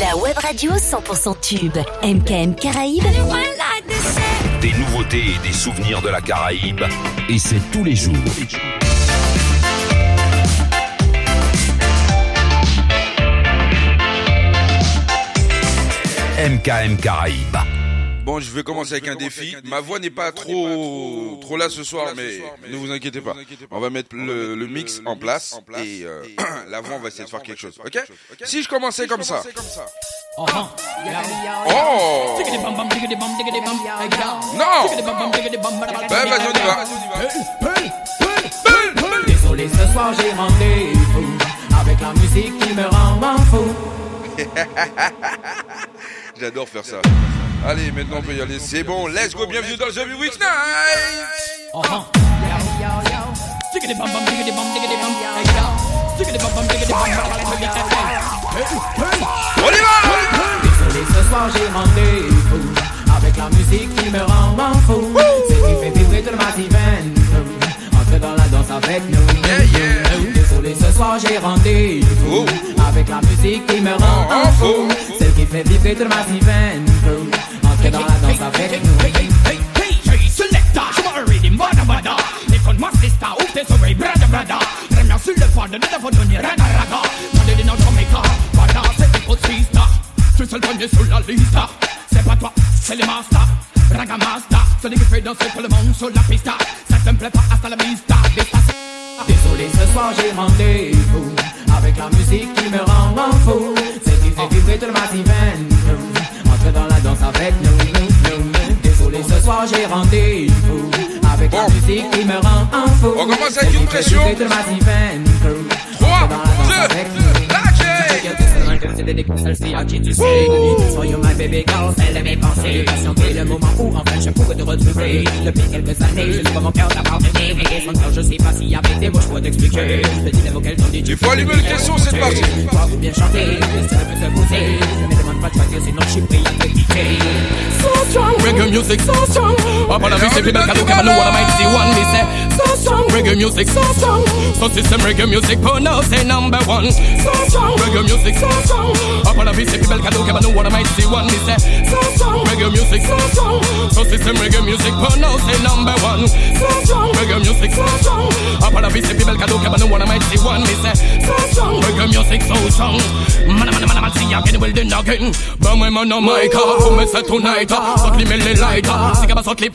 La web radio 100% tube. MKM Caraïbes. Des nouveautés et des souvenirs de la Caraïbe. Et c'est tous les jours. MKM Caraïbes. Bon, je vais commencer avec un défi. Ma voix n'est pas trop trop là ce soir, mais ne vous inquiétez pas. On va mettre le, le mix en place et euh, la voix, on va essayer de faire quelque chose. Ok Si je commençais comme ça. Oh Non Ben vas-y, on y va. Désolé, ce soir j'ai rendez-vous avec la musique qui me rend fou. J'adore faire ça. Allez, maintenant on peut y aller. C'est bon, let's go. Bienvenue dans The Week Night. On y va Désolé, ce soir j'ai rendez-vous avec la musique qui me rend fou. C'est qui fait vibrer tout le matin Entre dans la danse avec nous. Yeah, yeah. Désolé, ce soir j'ai rendez-vous avec la musique qui me rend fou. Celle qui fait vibrer tout le matin avec nous. Hey, hey, hey, selecta, je m'en ready, bada bada. Écoute-moi, c'est ça, ouvre tes oreilles, brada brada. Remets sur le fond, de faut donner raga raga. Mandez dans Jamaica, voilà, c'est écoute sista. Tu es le premier sur la liste. C'est pas toi, c'est les masters. Raga master, celui qui fait danser tout le monde sur la pista. Ça te plaît pas, hasta la vista. Vista, Désolé, ce soir j'ai rendez-vous avec la musique qui me rend fou. Celle qui fait vibrer tout le matin dans la danse avec nous. Désolé, ce soir j'ai rendez-vous avec la musique qui me rend en fou. On commence avec une pression. 3, que c'est des découps, si hockey, tu sais. Soyons ma bébé girl, elle le moment où enfin je te retrouver. Depuis quelques années, je sais pas s'il y des mots, je pourrais t'expliquer. Je te dis des mots qu'elle faut allumer bien chanter, si. Ne me demande pas de choisir, sinon je à te quitter. So strong, reggae music, so strong. On the one, me say. So strong, reggae music so strong. So system reggae music for now say number one. So strong, reggae music so strong. Up on a visit people can look at me, what I might see one me say. So strong, reggae music so strong. So system reggae music for now say number one. So strong, reggae music so strong. Up on a visit people can look at me, what I might see one me say. So strong, reggae music so strong. Man, man, man, man, see again, well then again. But when man on my car, for me say tonight. Sort les mêlés light, c'est qu'à sort les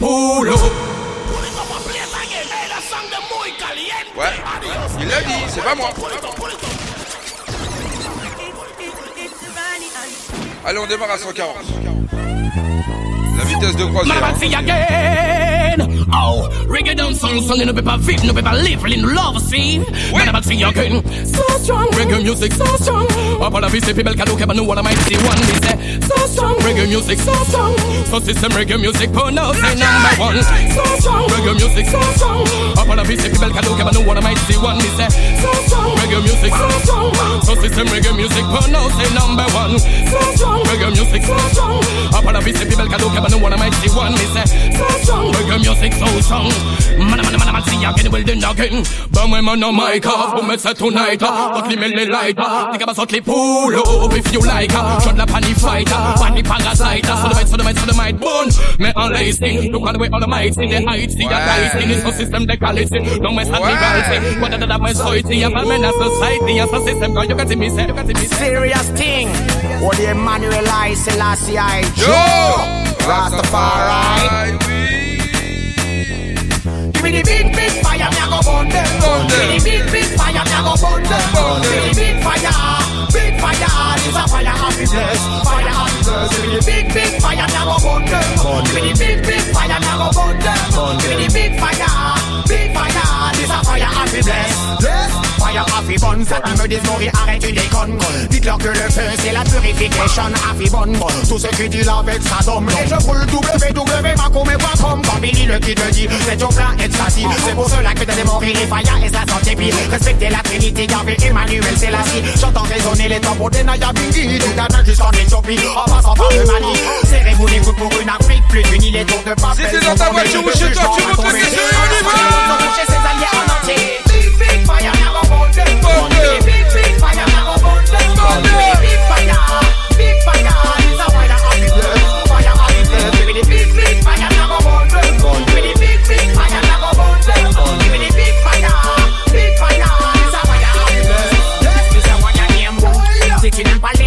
Ouais, il l'a dit, c'est pas moi. Allez, on démarre à 140. La vitesse de croisière. See again. Oh, reggae down song, song, peut pas vivre, ne peut pas live, in love, see. See again. So strong, reggae music, so strong. Up on la vie, c'est people can look at me, know what I might see one, me say. So strong, reggae music, so strong. So system reggae music, for now, say number one. So strong, reggae music, so strong. Up on la vie, c'est people can look at me, know what I might see one, me say. So strong, reggae music, so strong. So system reggae music, for now, say number one. So strong, reggae music, so strong. Up on la vie, c'est people can look me, the one of my she want me say So strong, make your music so strong. Man, man, man, man, see ya get will then again Bang my man on my car, who makes it tonight uh. But me melly lighter, uh. think about something pull up if you like uh. Shut up So the might, so the might, so the might burn. Me all lacing, look all the way all the might see the heights See ya see this whole system, they call it Don't mess at me, guys, eh. what the that my society I'm a man of society, as a system, girl, you got to me, say Serious thing, what the Emmanuel I, Selassie I, Joe! Rastafari. Give me the big, big fire, me a go burn them. Burn me big, big fire, me a go burn them. Burn them. the big fire, big fire. This a fire happiness, fire happiness. Big, big fire, me a go burn them. Give me the big, big fire, me a go burn them. Give me the big fire, big fire. This a fire happiness. Yes. Fire happy bun, Satan me dismourir, arrête une déconne Dites-leur que le feu c'est la purification happy Tout ce qui dit avec sa dom Et je brûle www.macomé.com Quand Billy le qui te dit, c'est au plein ecstasy C'est pour cela que t'as démoré les fire et sa santé Puis respectez la Trinité, Yahvé, Emmanuel, Selassie J'entends résonner les tambours des Naya Bingi Du Ghana jusqu'en Éthiopie, en passant par le Mali. Serrez-vous les coudes pour une Afrique plus unie. Les tours de Si t'es dans ta voiture ou chez toi, tu on y va. Chez ses alliés en entier. Big, big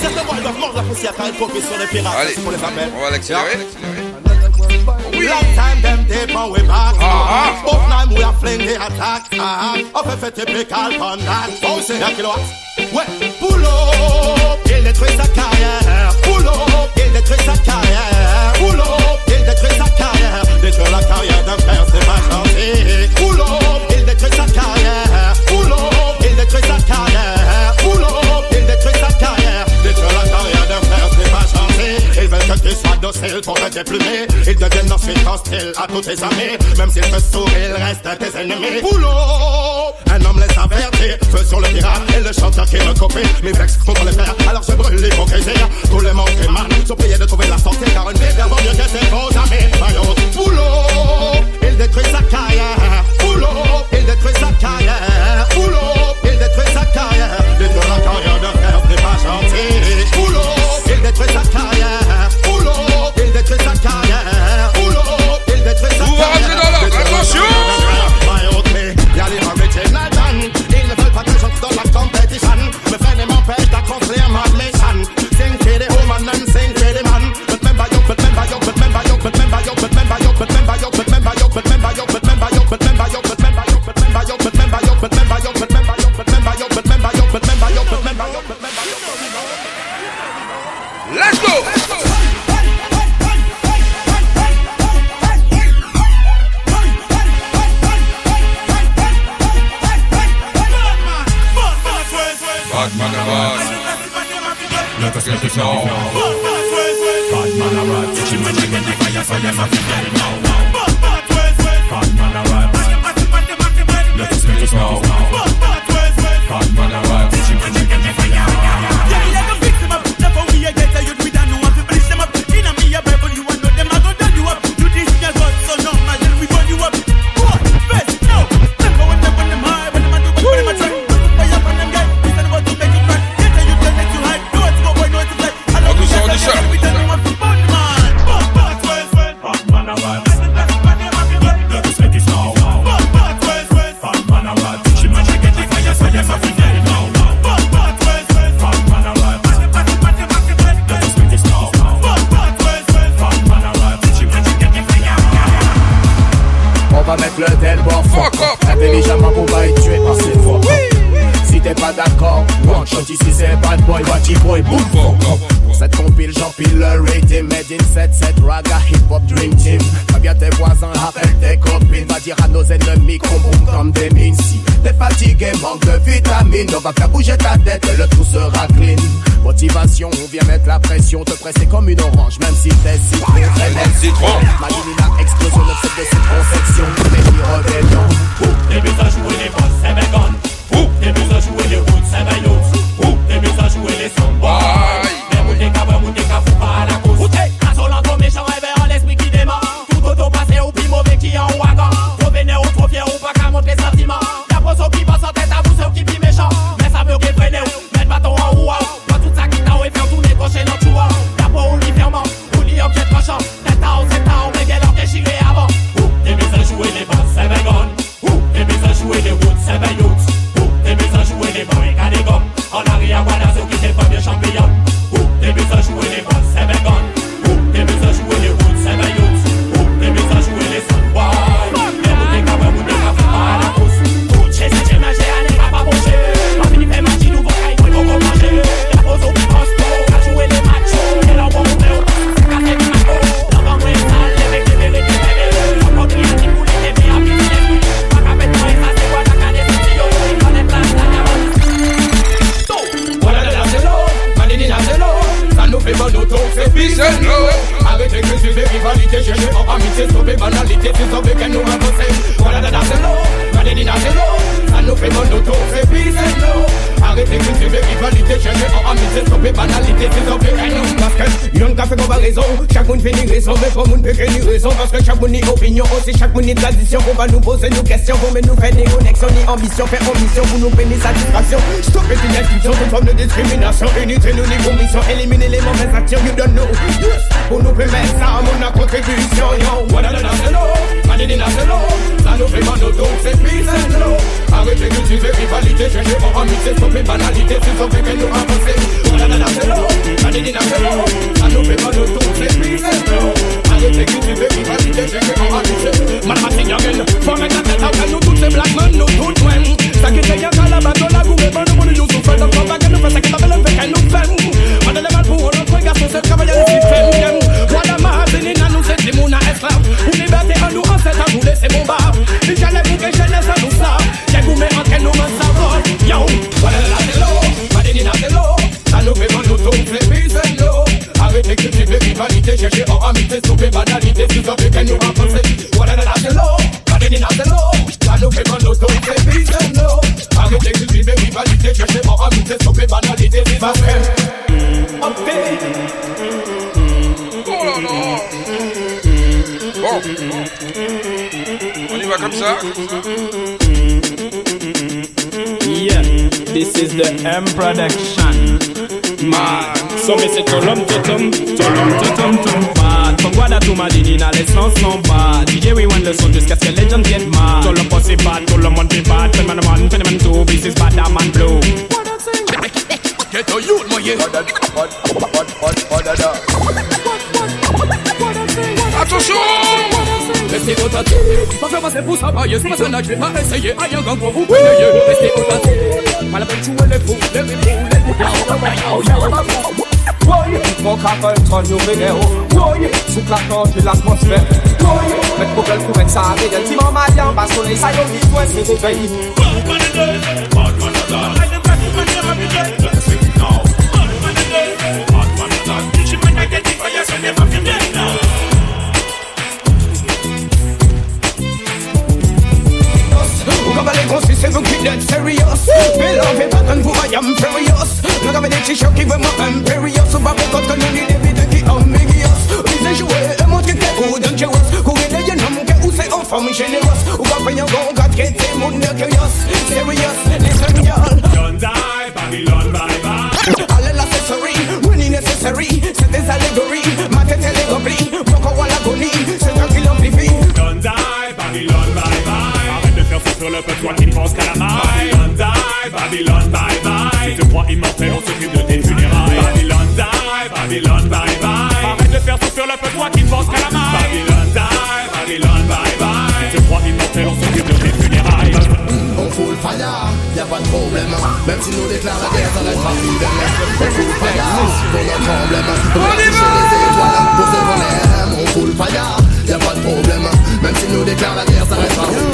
Certains voient leur mort la poussière car ils confessent sur les pirates. Allez, pour les amènes. on va l'accélérer. Long time them they pan way back. Ah, ah, Both time we are fling the attack. Ah, ah. On fait fait typical pan that. Oh, c'est un kilowatt. Ouais. Pull up, il détruit sa carrière. Pull up, il détruit sa carrière. Pull up, il détruit sa carrière. Détruire la carrière d'un père, c'est pas gentil. Pull up. docile pour te déplumer. Ils deviennent ensuite hostiles à tous tes amis. Même s'ils te sourient, ils restent tes ennemis. Boulot Un homme les avertit. Feu sur le pirate et le chanteur qui me copie. Mes vex contre les frères, alors je brûle l'hypocrisie. Tous les manques man sont priés de trouver la sortie car une vie vaut mieux que ses faux amis. Maillot, boulot Il détruit sa carrière. Boulot Il détruit sa carrière. Boulot Il détruit sa carrière. Détruire la carrière de frère, n'est pas gentil. Boulot now. Bad man a rat, Touching my a the fire, fire, my a now. M production. Man, so me say tolom totom, tolom totom tom bad. From Guada to Madinina, les sons sont bad. DJ we want le son jusqu'à ce que les gens viennent mad. Tout le posse bad, tout le monde est bad. Phénomène one, phénomène two, this is bad, that man blue. Get a youth, my yeah. Attention Restez authentique, pas faire passer pour ça pas aïe un gang pour vous payer Restez pas la peine de jouer les fous Les fous, les fous, yo yo de a You Cause it's even kid that's serious. Me love it and who I am furious? Not gonna let you eh, eh, shock even more imperious So back got can only live it the ambiguous Reason you wear a monkey get who don't you was Who get a young get who say oh for me generous. Who got when oh, you go got get them on the curious. Serious, listen y'all. Don't die, Babylon bye bye. All the accessory, when necessary. Set this allegory, matter telegobly Walk a wall agony. Sur le peuple, toi qui penses qu'à la maille. Babylon, die, Babylon, bye bye. Tu te crois immortel, on s'occupe de tes funérailles. Babylon, die, Babylon, bye bye. Arrête de faire souffrir le peuple, toi qui penses qu'à la maille. Babylon, die, Babylon, bye bye. Tu te crois immortel, on s'occupe de tes funérailles. On fout le fire, y'a pas de problème Même si nous déclare la guerre, ça restera fidèle On fout le fire, pour notre emblème On y va les étoiles, pour ce qu'on aime On fout le fire, y'a pas de problème Même si nous déclare la guerre, ça restera fidèle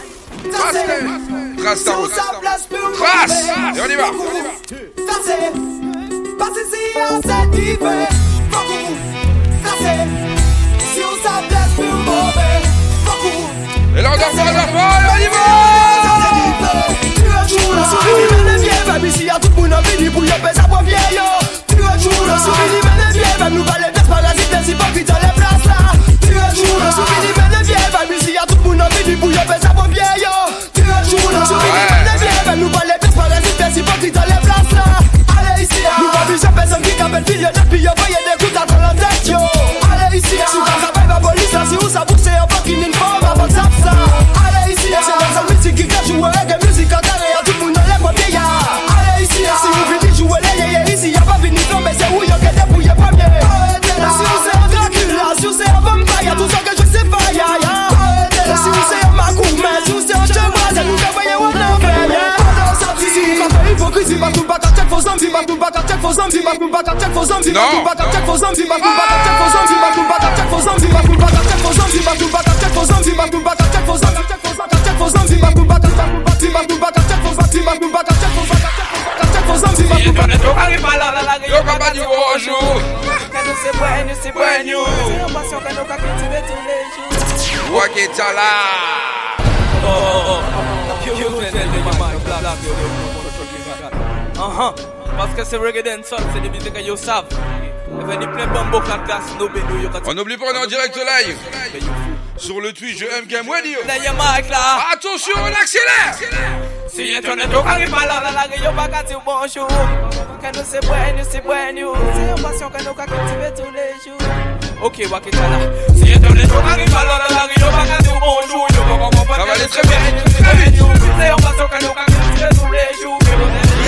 Trace ta route. Trace. Et on y va. Si à cette hiver. Beaucoup Tracé Si on plus mauvais Beaucoup Et là on dort pas, on dort pas, on y va. Souveni tout vini Tu Souveni parler des parasites Des hypocrites dans Plusieurs personnes qui t'appellent fille, depuis y'a voyé des coups à ton tête, yo. Uh-huh. Classe, no bénou, yo On n'oublie pas, on est en direct live. Sur le Twitch Mike là. Attention, on accélère. Si internet au carré pas là, yo pas dire bonjour. Que nous c'est bueno, c'est bueno. C'est une passion que nous cultiver tous les jours. Ok. Si carré là, là, là, yo pas bonjour. Yo pas qu'à comprendre. Ça va aller très bien. C'est une passion que nous tous les jours.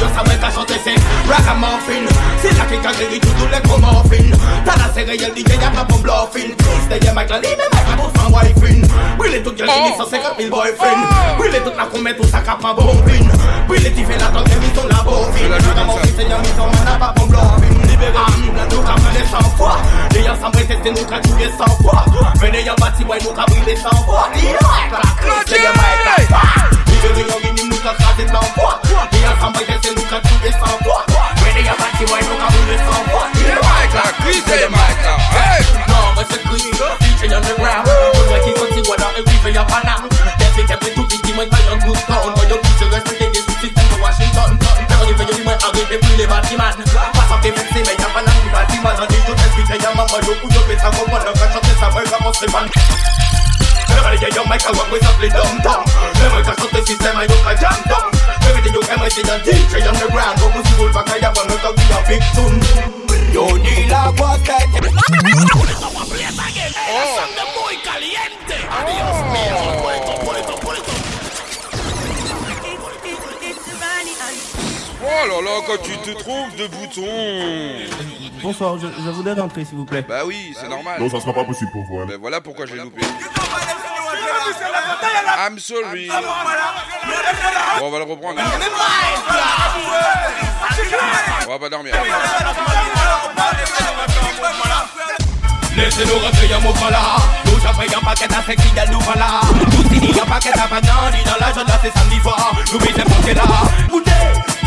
yo sa mwen ka se Ragamuffin Si la le Ta eh, eh, eh. la di ya pa pou Triste ye mak la li me mak la san wifin. Brile tout mil Brile tout la sa ka pa Brile ti fe la mi ton la Ragamuffin se mi ton man a pa pou mi nou ka san fwa Li sa nou ka san fwa Vene bati nou ka brile san fwa Li mak la se mak la Ele reúne muitas casas não voa E a samba ia ser nunca tudo é só voa Quando ele ataque vai nunca tudo é só voa Ele vai tá, Chris ele vai tá Não, mas é clean, DJ underground Tudo aqui consigo olhar, eu vivo e apanar Deve ter feito vídeo, mas vai um good. Tone Washington a TV, se me chama na minha de man. Onde eu te escuto, chama, mas eu cuido, Yo mic I walk with a split dumb tongue got something system I look like jam dumb Everything you ever see and DJ on the ground. But we see back I have a look of big tune. Yo ni la guasta Esto va a aprieta caliente. Adiós mío, güey Oh là là, quand tu te trompes de bouton. Bonsoir, je, je voudrais rentrer s'il vous plaît. Bah oui, c'est normal. Non, ça sera pas possible pour vous. hein. Ben voilà pourquoi je l'ai loupé. I'm sorry. Bon, on va le reprendre. On va pas dormir. Laissez-nous rentrer à mon là Nous j'appelle un paquet à sexy d'elle nous voilà Nous signons un paquet à banane Dans la jeune là c'est samedi soir Nous mettons paquet là Goûtez,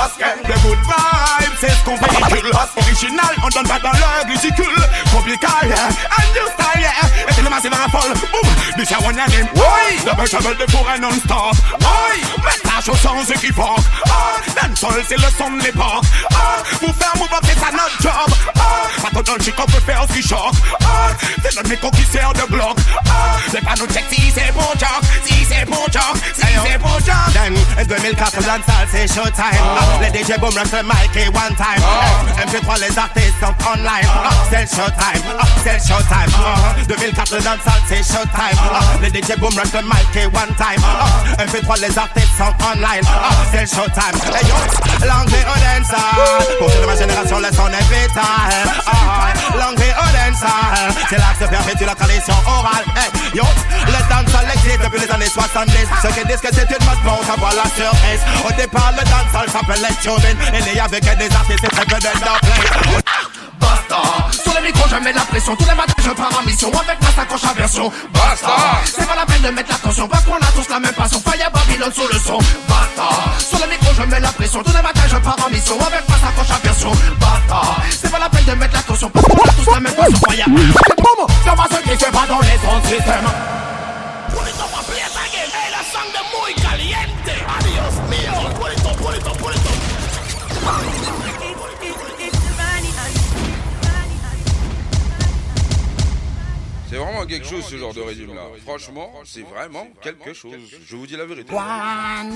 Le good vibe, c'est ce qu'on véhicule. Original, on donne pas dans le ridicule. Tropical, a new style. Et les massifs rapport. Boum, this one and. Oui, double trouble de pour un non-stop. Oui, métage au sans équivoque. Ah, dancehall, c'est le son de l'époque. Ah, pour faire move up, c'est ça notre job. Ah, pas trop dans le chic, on peut faire ce qui choque. Ah, c'est notre méco qui sert de bloc. Ah, c'est pas nous check si c'est pour joke, si c'est pour joke, si c'est pour joke. Then, en 2004, dans le salle, c'est showtime. Ah, Les DJ boom rush le mic et one time. Ah, MP3, les artistes sont online. Ah, C'est le showtime, ah, c'est le showtime. Ah, 2004, dans le salle, c'est showtime. Ah, Les DJ boom rush le mic et one time. Ah, MP3, les artistes sont online. Ah, C'est le showtime. Hey yo, l'anglais au dancehall. Pour de ma génération, est vital. Ah, l'anglais au dancehall. C'est là que se perpétue la tradition orale. Hey yo, le dancehall existe depuis les années 70. Ceux qui disent que c'est une mode vont avoir la surprise. Au départ, le dancehall s'appelle les Chauvin. Il des artistes, c'est très peu de dumpling. Basta. Sur les micros je mets la pression. Tous les matins je pars en mission. Avec ma sacoche à version Basta. C'est pas la peine de mettre l'attention. Parce qu'on a tous la même passion. Fire Babylone sous le son. Basta. Sur les micros je mets la pression. Tous les matins je pars en mission. Avec ma sacoche à version Basta. C'est pas la peine de mettre l'attention. Parce qu'on a tous la même passion. Fire. Boum Ça va ce qui se passe dans les sons système C'est vraiment quelque chose ce genre de régime là. Franchement, c'est vraiment quelque chose. Je vous dis la vérité. Guan,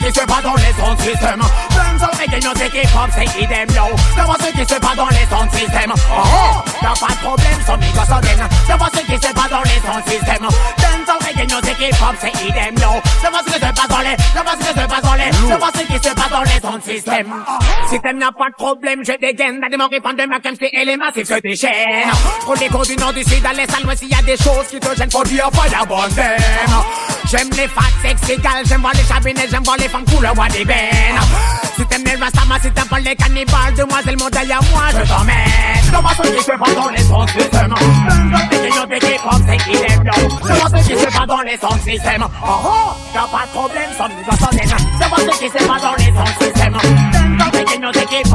qui se passe dans les de système sans reggae, nos équipes pop, c'est idem, yo. Comment ce qui se passe dans les de système Oh, oh, y'a pas de problème, son micro sonne. Comment ce qui se passe dans les de système reggae, nos équipes pop, c'est idem, yo. Comment ce qui se passe dans les, comment ce qui se passe dans les, comment ce qui se passe dans les de système Système n'a pas de problème, je dégaine. Des morts qui de ma cam, et les massifs se déchaînent. Trop des cours du nord, du sud, à l'est, à l'ouest, il y a des choses qui te gênent, faut dire, pas la bonne thème. J'aime les fats sexy gals, j'aime voir les cabinets, j'aime voir les femmes couleur bois d'ébène. Si t'aimes les rastama, si t'aimes pas les cannibales, demoiselle modèle, à moi, je t'emmène. Comment ce qui se passe dans les de système? Même dans tes gagnants, tes K-pop, c'est qui les blow. Comment ce qui se passe dans les sons de système? Oh oh, y'a pas de problème, son nous va sonner. Comment ce qui se passe dans les sons de système? Même tes tes c'est se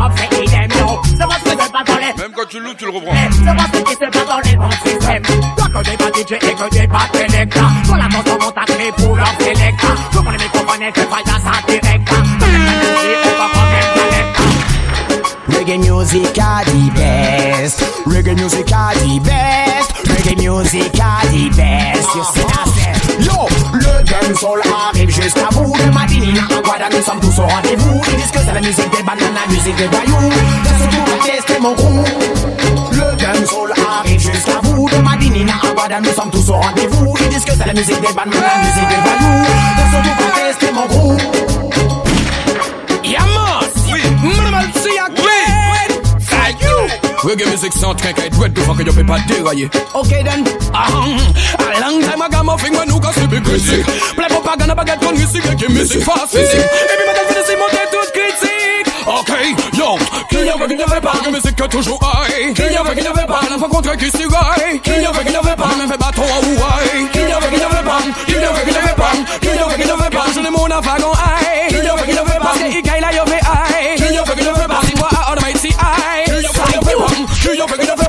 dans les quand tu loues, tu le reprends. Comment ce qui se passe dans les sons de système? Toi que des pas DJ et que des pas Selecta. La console, on t'a créé pour leur Selecta. Tout le monde les microphones à va prendre même planète. Reggae music are the best. Reggae music are the best. Reggae music are the best. You see? Yo, le dancehall arrive jusqu'à vous. De Madinina à Guada, nous sommes tous au rendez-vous. Ils disent que c'est la musique des bananes, la musique des voyous. Laisse tout pour tester mon crew. Le dancehall arrive jusqu'à vous. De Madinina à Guada, nous sommes tous au rendez-vous. Ils disent que c'est la musique des bananes, la musique des voyous. Laisse tout pour tester mon crew. Reggae music sound can't get red up in pas dérailler. Okay then. Ahem. A long time I got my casse big crazy. Play propaganda baguette con music qui music fast physique. Et puis maintenant c'est monter toute critique. Ok, yo, qu'il y avait qu'il n'y avait pas, que musique a toujours high. Qu'il y avait qu'il n'y avait pas, fois contre qui s'y raille. Qu'il y avait qu'il n'y avait pas, même fait bâton à Hawaii. Qu'il y avait qu'il n'y avait pas, qu'il y avait qu'il n'y avait pas, qu'il y avait qu'il n'y avait pas, je n'ai mon avagon high. Qu'il 需要改个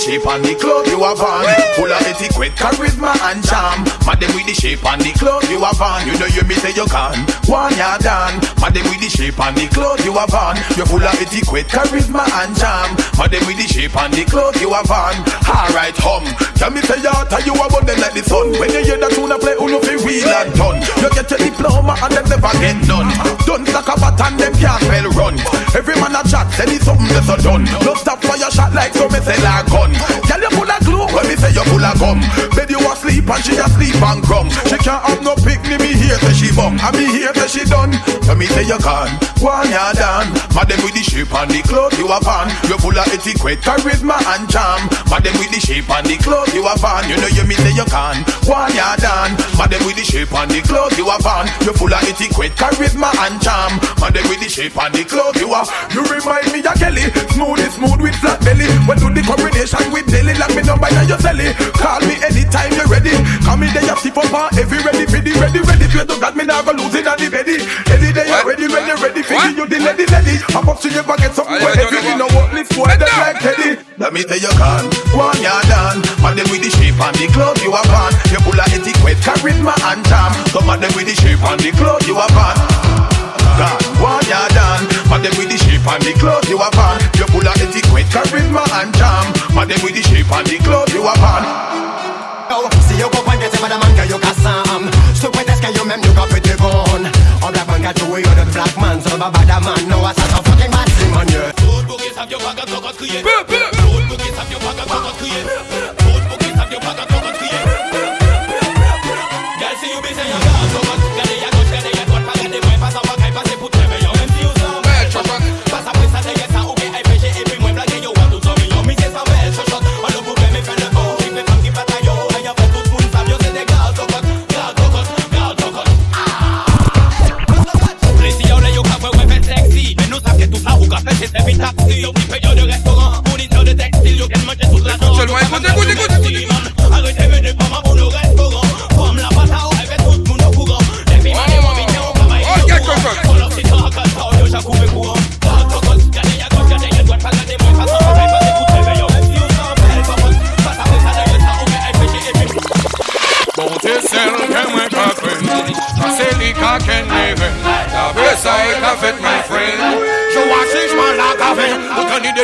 shape and the clothes you have on. Full of etiquette, charisma and charm. Mad them with the shape and the clothes you have on. You know you me say you gone, One you done? Mad them with the shape and the clothes you have on. You full of etiquette, charisma and charm. Mad them with the shape and the clothes you have on. Alright, hum. Tell me say you tell you about them like the sun. When you hear that tune play, uno fi wheel and turn. You get your diploma and them never get done. Don't stack a bat and them can't spell run. Every man a chat, say it's something that's so done. No stop for your shot like so me say like gun. Girl you full of glue when me say you full of gum. Bed you asleep and she asleep and crumb. She can't have no picnic, me here say she bum. And me here say she done. So me say you gone, one you done. Madam with the shape and the clothes you have on. You full of etiquette, charisma and charm. Madam with the shape and the clothes you have on. You know you me say you gone, one you done. Madam with the shape and the clothes you have on. You full of etiquette, charisma and charm. Madam with the shape and the clothes you have. You remind me of Kelly, smooth is smooth with flat belly. When do the combination with Delhi, like me number now you sell it. Call me anytime you're ready. Come in there, you see for bar, every ready, ready, ready, ready. Swear to God, me now go lose it on the belly. Any day you're ready, ready, ready, figure you the lady, lady. I'm up to you, get something where you know what, lift boy, that's like Teddy. Let me tell you, gone, one you're done. Man, them with the shape and the clothes you have on. You full of etiquette, charisma and charm. Some of them with the shape and the clothes you have on. God, one yard on. them with the shape and the clothes you are on. You full of etiquette, charisma and charm. Madam with the shape and the clothes you are on. Oh, si yo comprends que c'est madame que yo cassam Sous prétexte que yo même yo capé de bon On black man got to way on the black man So baba da man, no assassin fucking bad man, yeah Tout pour qu'ils savent yo pas quand on crier Peu, textile, Oh, un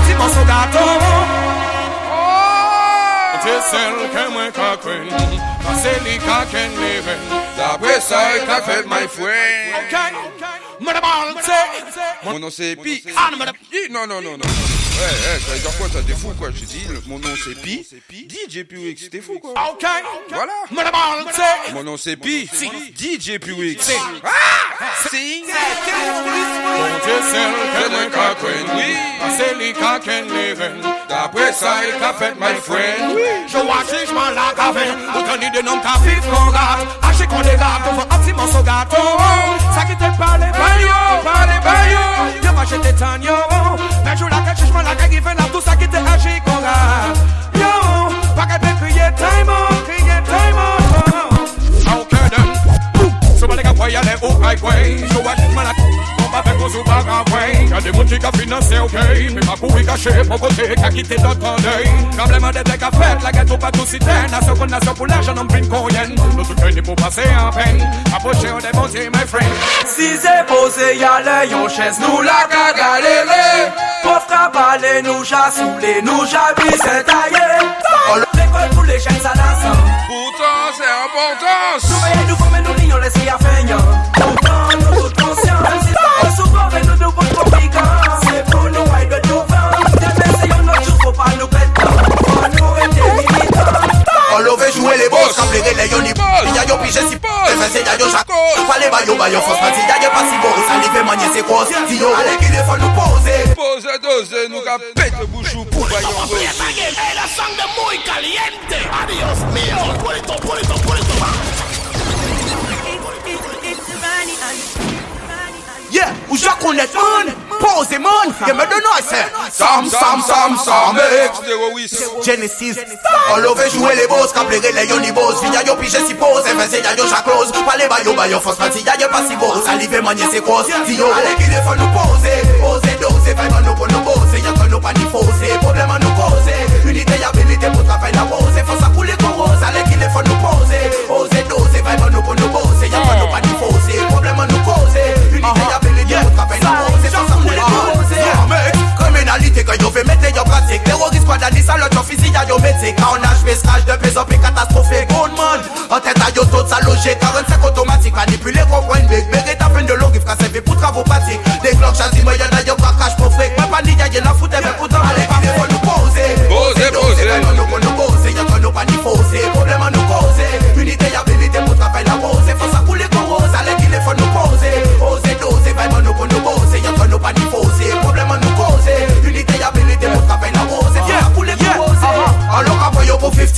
petit morceau gâteau. C'est celle que moi qu'a cru, c'est lui qu'a qu'un livre. D'après ça, qu'a fait my friend. Ok, madame, c'est. Mon nom c'est Pi. Ah. Hi, Non, non, non, non. Ouais, ouais, ça veut dire quoi, ça? T'es fou quoi. J'ai dit, le- mon nom c'est Pi. DJ Puix, t'es fou quoi. Ok, Voilà. Mon nom c'est Pi. DJ Puix. Ah! Sing. Jesel ke le ka kwen Ase li ka ken leven Dapre sa e ka fet my friend Jowa jijman la ka ven O tani de nom ka viv kon gat Ache kon de gat, ou ap si mon so gat Sa ki te pale bayo, pale bayo Yo va jete tan yo Benjou la ke jijman la ka given la Tout sa ki te ache kon gat Yo, pa ke pe kriye time on, kriye time on Au ke den, sou ba de ka voyale ou kay kwe Jowa jijman la ka va faire qu'on se bat en way. Y'a des monde qui a financé ok. Mais ma couille caché mon côté qui a quitté notre deuil. Problème de tes qu'a fait la gâteau pas tout citaine. À ce qu'on a ce pour l'argent on prend coyen. Le truc n'est pour passer en peine. Approcher on démonter my friend. Si c'est posé, y'a les yon chaise, nous la ka galéré. Pauvre cabalé, nous ja saoulé, nous ja c'est taillé. L'école pour les chaînes, ça danse. Pourtant, c'est important. Nous veillons, nous formons, nous filles à feignant. Pourtant, nous toutes conscients. Même si t'as souvent, mais nous Yeah, ou j'ai connais man Pose man, y'a me de noise Sam, Sam, Sam, Sam, mec Genesis On l'avait joué les boss, comme les relais, yon y boss Y'a yo pige si pose, mais eh c'est y'a yo chaque close. Pas les bayo, bayo, force parti, y'a yo pas si beau. Fait manier ses causes Si yo, allez qu'il faut nous poser. Oser, doser, pas nous pour nous bosser Y'a que pas ni problème à nous Unité, pour travailler la rose. Faut ça couler qu'on rose, allez qu'il nous poser. Oser, doser, pas nous pour nous bosser Te ya pele di mot ka fè nan mò Se san sa mou la mò Se mèk Kriminalite kè yo fè metè yo pratik Terorist kwa dan disa lot yo fizi on achve skaj de pè zopè katastrofe Gold man An tè ta yo tot sa loje 45 automatik Manipule kompwen bèk Beret apen de logif Ka seve pou travou pratik De glok chazi mè yon a yo pra kash pou frek Mè pa ni ya ye la foute mè pou tan Alek pa mè pose. Pose,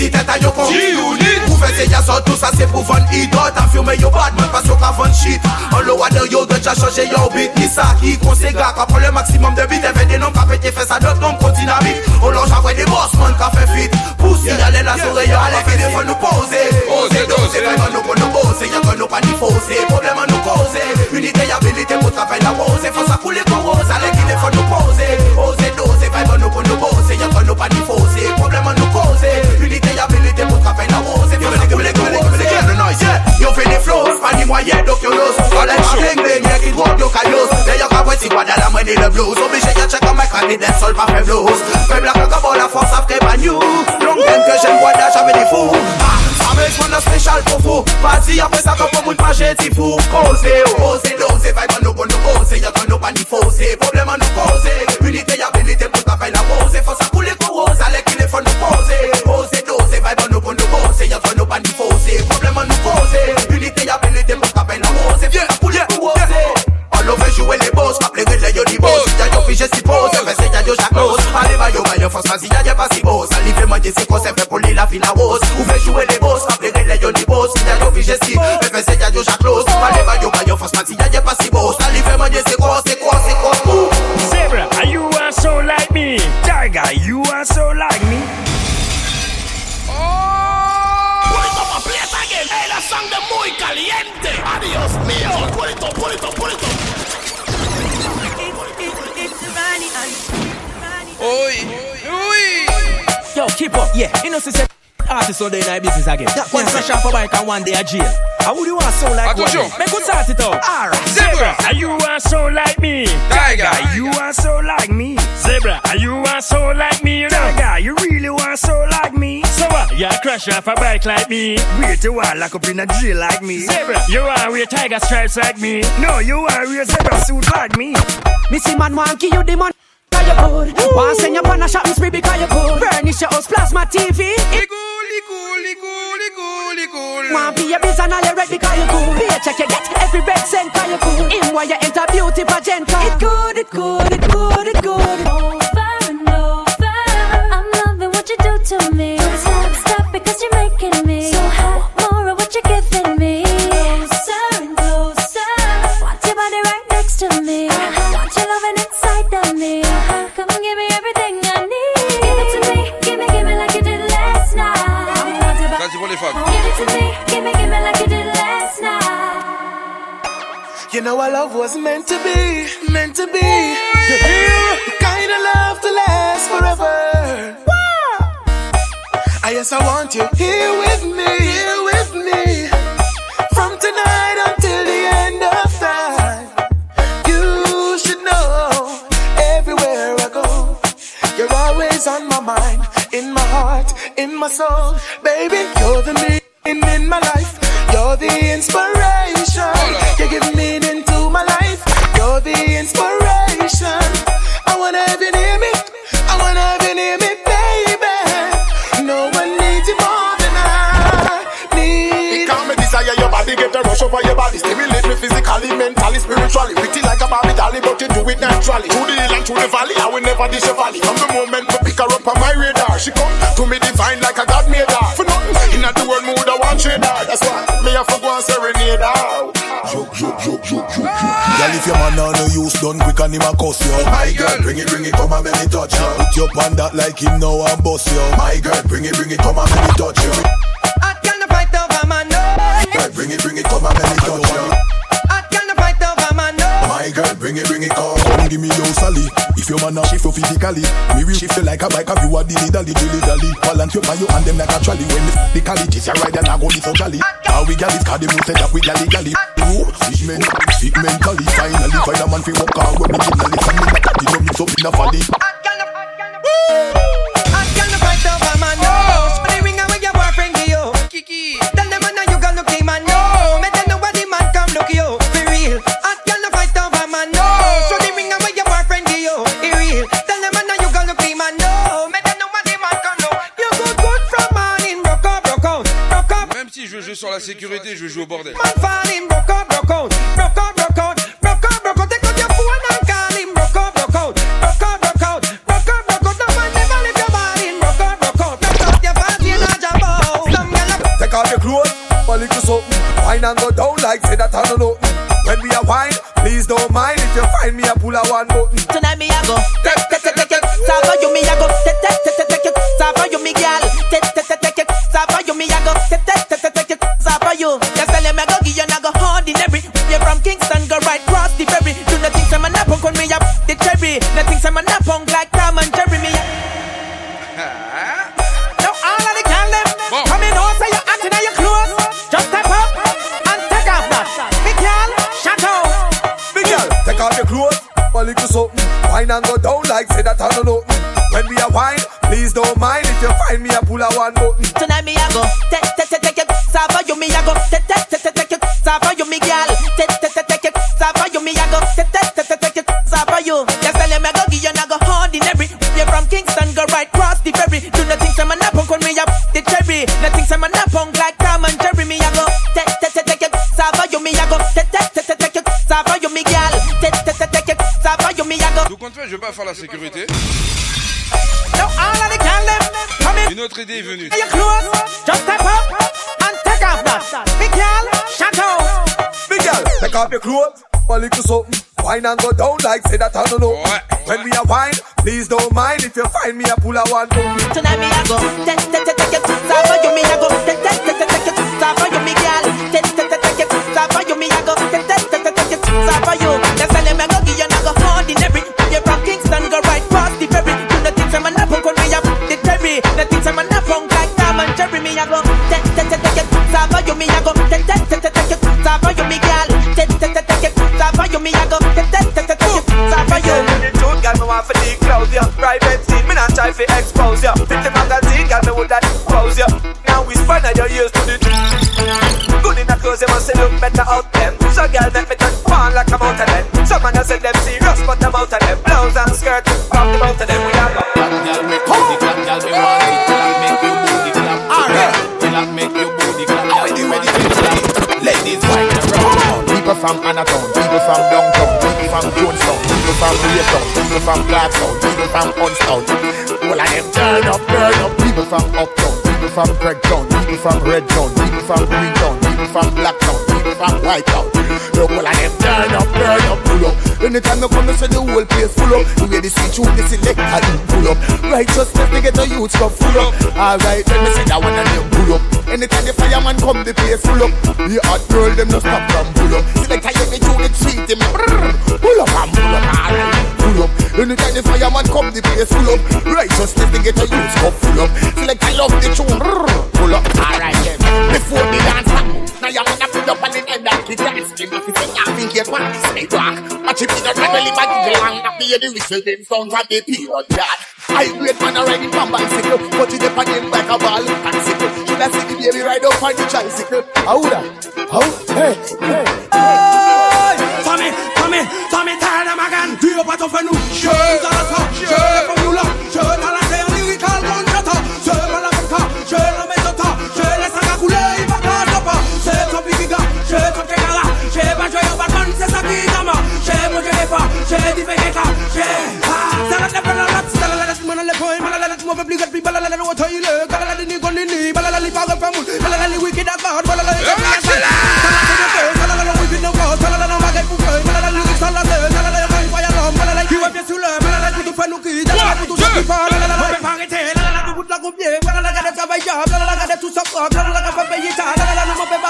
50 tête à yo con G-Unit. Pour faire ces y'a ça, tout c'est pour vendre hit T'as filmé yo bad man parce yo ka vendre shit. En le water yo déjà changé yo beat. Ni ça qui conséga Qu'à prendre le maximum de Et fait des noms qu'a pété fait ça d'autres noms qu'on dynamite On longe avec des boss man qu'a fait fit. Pour signaler la souris yo Allez qu'il faut nous poser. Oser doser Vraiment nous pour nous bosser Y'a que nous pas ni fausser. Problème à nous causer. Unité habilité pour travailler la rose. Faut ça couler qu'on rose. Allez qu'il faut nous poser. Oser doser Vraiment nous pour nous bosser Y'a que moyen donc yo los Collection Bling bling, yè ki drog yo kayos Yè yo ka vwe si wada la mweni le blues. Obije yè chek an my candidate sol pa fe blues Fem la kaka bon la force apre banyou Long gen ke jen wada jave di fou Amèk mwen nan spesyal pou fou Pasi apre sa kapon moun manje ti fou Kose yo, kose dose Vay ban nou bon nou kose, yè kan nou pan di fose Problem an nou kose, unité yabilite pou ta fay la pose Fosa pou le kou rose, alek ki le fon nou pose you and the boss. Pa pleguerle yo ni boss. Ya fiche si pose ya ya si boss. Ali fe manje si kos E fe poli la fila wos Ou fe joue le boss. Pa pleguerle yo ni boss. Ya yo fiche si Fe se ya yo chakos Ale ba ya si Zebra, are you are so like me? Tiger, you are so like me? Oh! Sangre muy caliente. Adiós mío. Purito, purito, purito. Oui, oui. Yo, keep up, yeah. You know, since artists all day in our business again. One fresh off a bike and one day a jail. How would you want sound like Attention. one? Make us start it out. Alright. Zebra, are you want sound like me? Tiger. you want sound like me? Zebra, are you want sound like me? Tiger, you really want sound like me? So what? You crash off a bike like me? Wait a while, lock up in a drill like me? Zebra, you want wear tiger stripes like me? No, you want wear zebra suit like me? Missy man want give you the money. You good. Want send you on a shopping spree because you good. Furnish your house, plasma TV. Want be a biz and all you red because you good. Pay check you get every red cent cause you good. In while you enter beauty pageant. It good, it good, it good, it good. I'm You know our love was meant to be, meant to be. The kind of love to last forever. I yes, I want you here with me, here with me. From tonight until the end of time. You should know everywhere I go. You're always on my mind, in my heart, in my soul. Baby, you're the meaning in my life. You're the inspiration. You give meaning to my life. You're the inspiration. I wanna have you near me. I wanna have you near me, baby. No one needs you more than I need. Because me desire your body, get a rush over your body. Stimulate me physically, mentally, spiritually. Pretty like a Barbie dolly, but you do it naturally. Through the hill and through the valley, I will never dish your valley. From the moment me pick her up on my radar, she come to me divine like a God made her. For nothing, in the world mood, I want trade her. That's why me have to go and serenade her. Joke, joke, joke, joke, joke, joke. Girl, if your man on no use done quick and him a cuss you. My girl, bring it, bring it, come and make me touch you. Put your pan that like him now and bust you. My girl, bring it, bring it, come and make me touch you. I can't fight over my no. Girl, bring it, bring it, come and make me touch you. I can't fight over my no. My girl, bring it, bring it, come. Come give me your sally. If your man a shift you physically, me will shift you like a bike. Have you a dilly dally, dilly dally. Balance your you and them like a trolley. When the college is your ride and I go this so jolly. How we gal is cause them say that we gally gally. Ooh, sick men, sick mentally. Finally find a man fi walk out originally. From me back, you know me so in a valley. I can't fight over my no. So the je veux jouer sur la sécurité, je veux jouer au bordel. Take off your clothes, a little something. Wine and go down like say that I don't know. When we a wine, please don't mind if you find me a pull a one. Tonight me a go, people from Clarkstown, people from Hunstown. All of them turn up, turn up. People from Uptown, people from Craigtown, people from Redtown, people from Greentown, people from Blacktown, from Whitetown. Look, all of them turn up, turn up, pull up. Anytime you come, you say the whole place full up. The way the switch out, the select and you pull up. Righteousness, they get the youth stuff full up. Alright, let me say that one and them pull up. Anytime the fireman come, the place full up. The hot girl, them no stop from pull up. Select how you you, the treat them. Pull up and pull up, alright, pull up. Anytime the fireman come, the place full up. Righteousness, they get the youth stuff full up. Select I love the tune, pull up, alright, yeah. Before the dance, now you wanna up on the head that we dance to If you think I think you're fine, say rock My chip is a family, my deal long, not be any delicious them songs from the pure that I great man a riding come bicycle. But it's up on him like a ball of bicycle Should I see the baby ride up on the tricycle. How da? How? Hey, hey, hey. Tommy, Tommy, Tommy, tell them again Do you want to find Show Sure, sure, Show.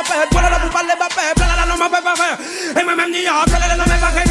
ma peur, voilà la poupée, les voilà la non ma et moi-même a, voilà la non ma.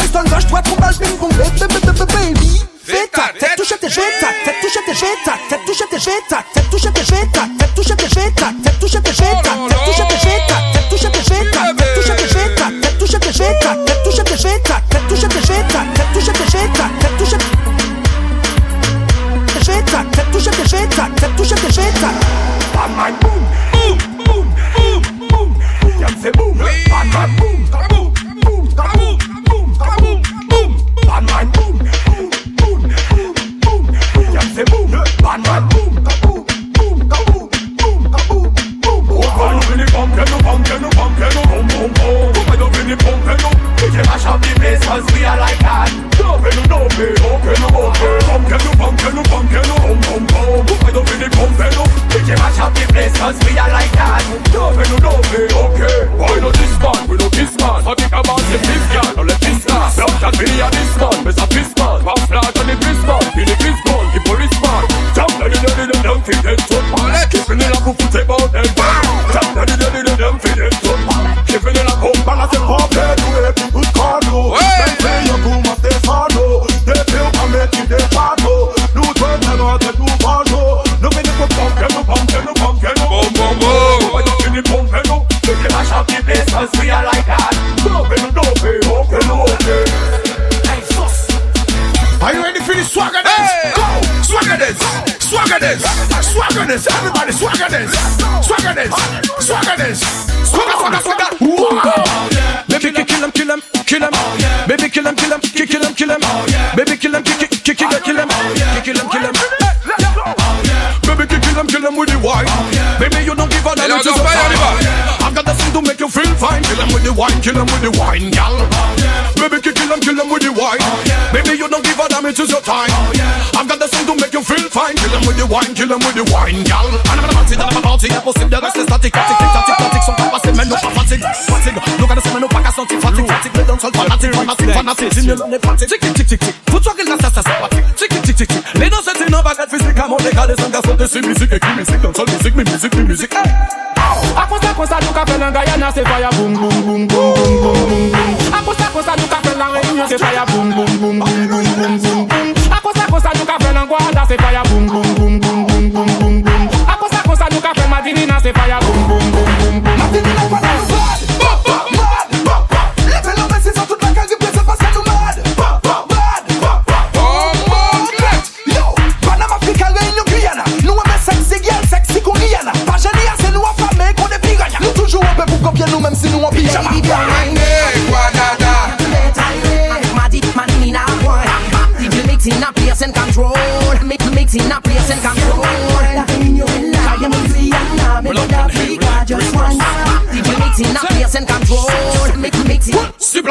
Kingston. Gauche droite combat le ping-pong. Baby. Fais ta tête, touche tes jets, ta tête, touche tes jets, ta tête, touche tes jets, ta tête, touche tes jets, ta tête, touche tes jets, ta tête, touche tes jets, ta tête, touche wine, kill them with the wine, gal. Oh, yeah. Baby, kill them, kill them with the wine. Oh, yeah. Baby, you don't give a damn, it's your time. Oh, yeah. I've got the song to make you feel fine. Kill them with the wine, kill them with the wine, gal. And I'm a party, I'm a party, I'm a sim, there is a static, static, static, static. Some papa say, man, no fanatic, fanatic. Look at this man, no pack a something, fanatic, fanatic. Me don't tell fanatic, fanatic, fanatic. In the lonely party, tick, tick, tick, tick, tick. Put your girl, that's a sympathy. Tick, tick, tick, tick, tick. Les danseurs, c'est non, baguette physique, à mon décalé, sans garçon, de ces musiques, écris musique, dans seule musique, mes musiques, mes musiques. Hey. I'm gonna nan Guyana se faya boum boum boum boum Boom, boom, boom, A kosa kosa nou ka fè Réunion se faya boum boum boum boum boum boum boum Boom, A kosa kosa nou ka fè nan Guarda se faya boum boum boum boum boum boum boum A kosa kosa nou ka Madinina se faya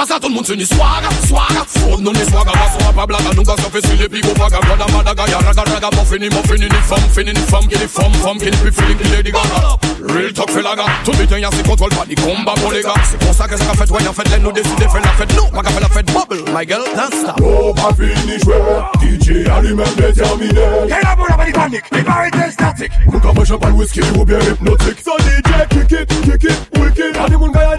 sa tout l'monde se ni swaga, swaga Fod nou ni swaga, baso wap a blaga Nou ka sa fe sile pi go faga Rada madaga ya raga raga Mo fini, mo fini ni fam, fini ni fam Ki ni fam, fam ki ni pi fili ki lady gaga Real talk fe laga Tout biten ya se kontrol pa di komba pou lega Se kon sa ke se ka fet wè yon fet Len nou deside fe la fet Nou, pa ka fe la fet bubble My girl, dan stop. Nou pa fini jwe DJ a determine Ke la moun a pa di panik Di pa rete statik Moun ka mwen whisky ou bien hypnotik So DJ kick it, kick it, wicked.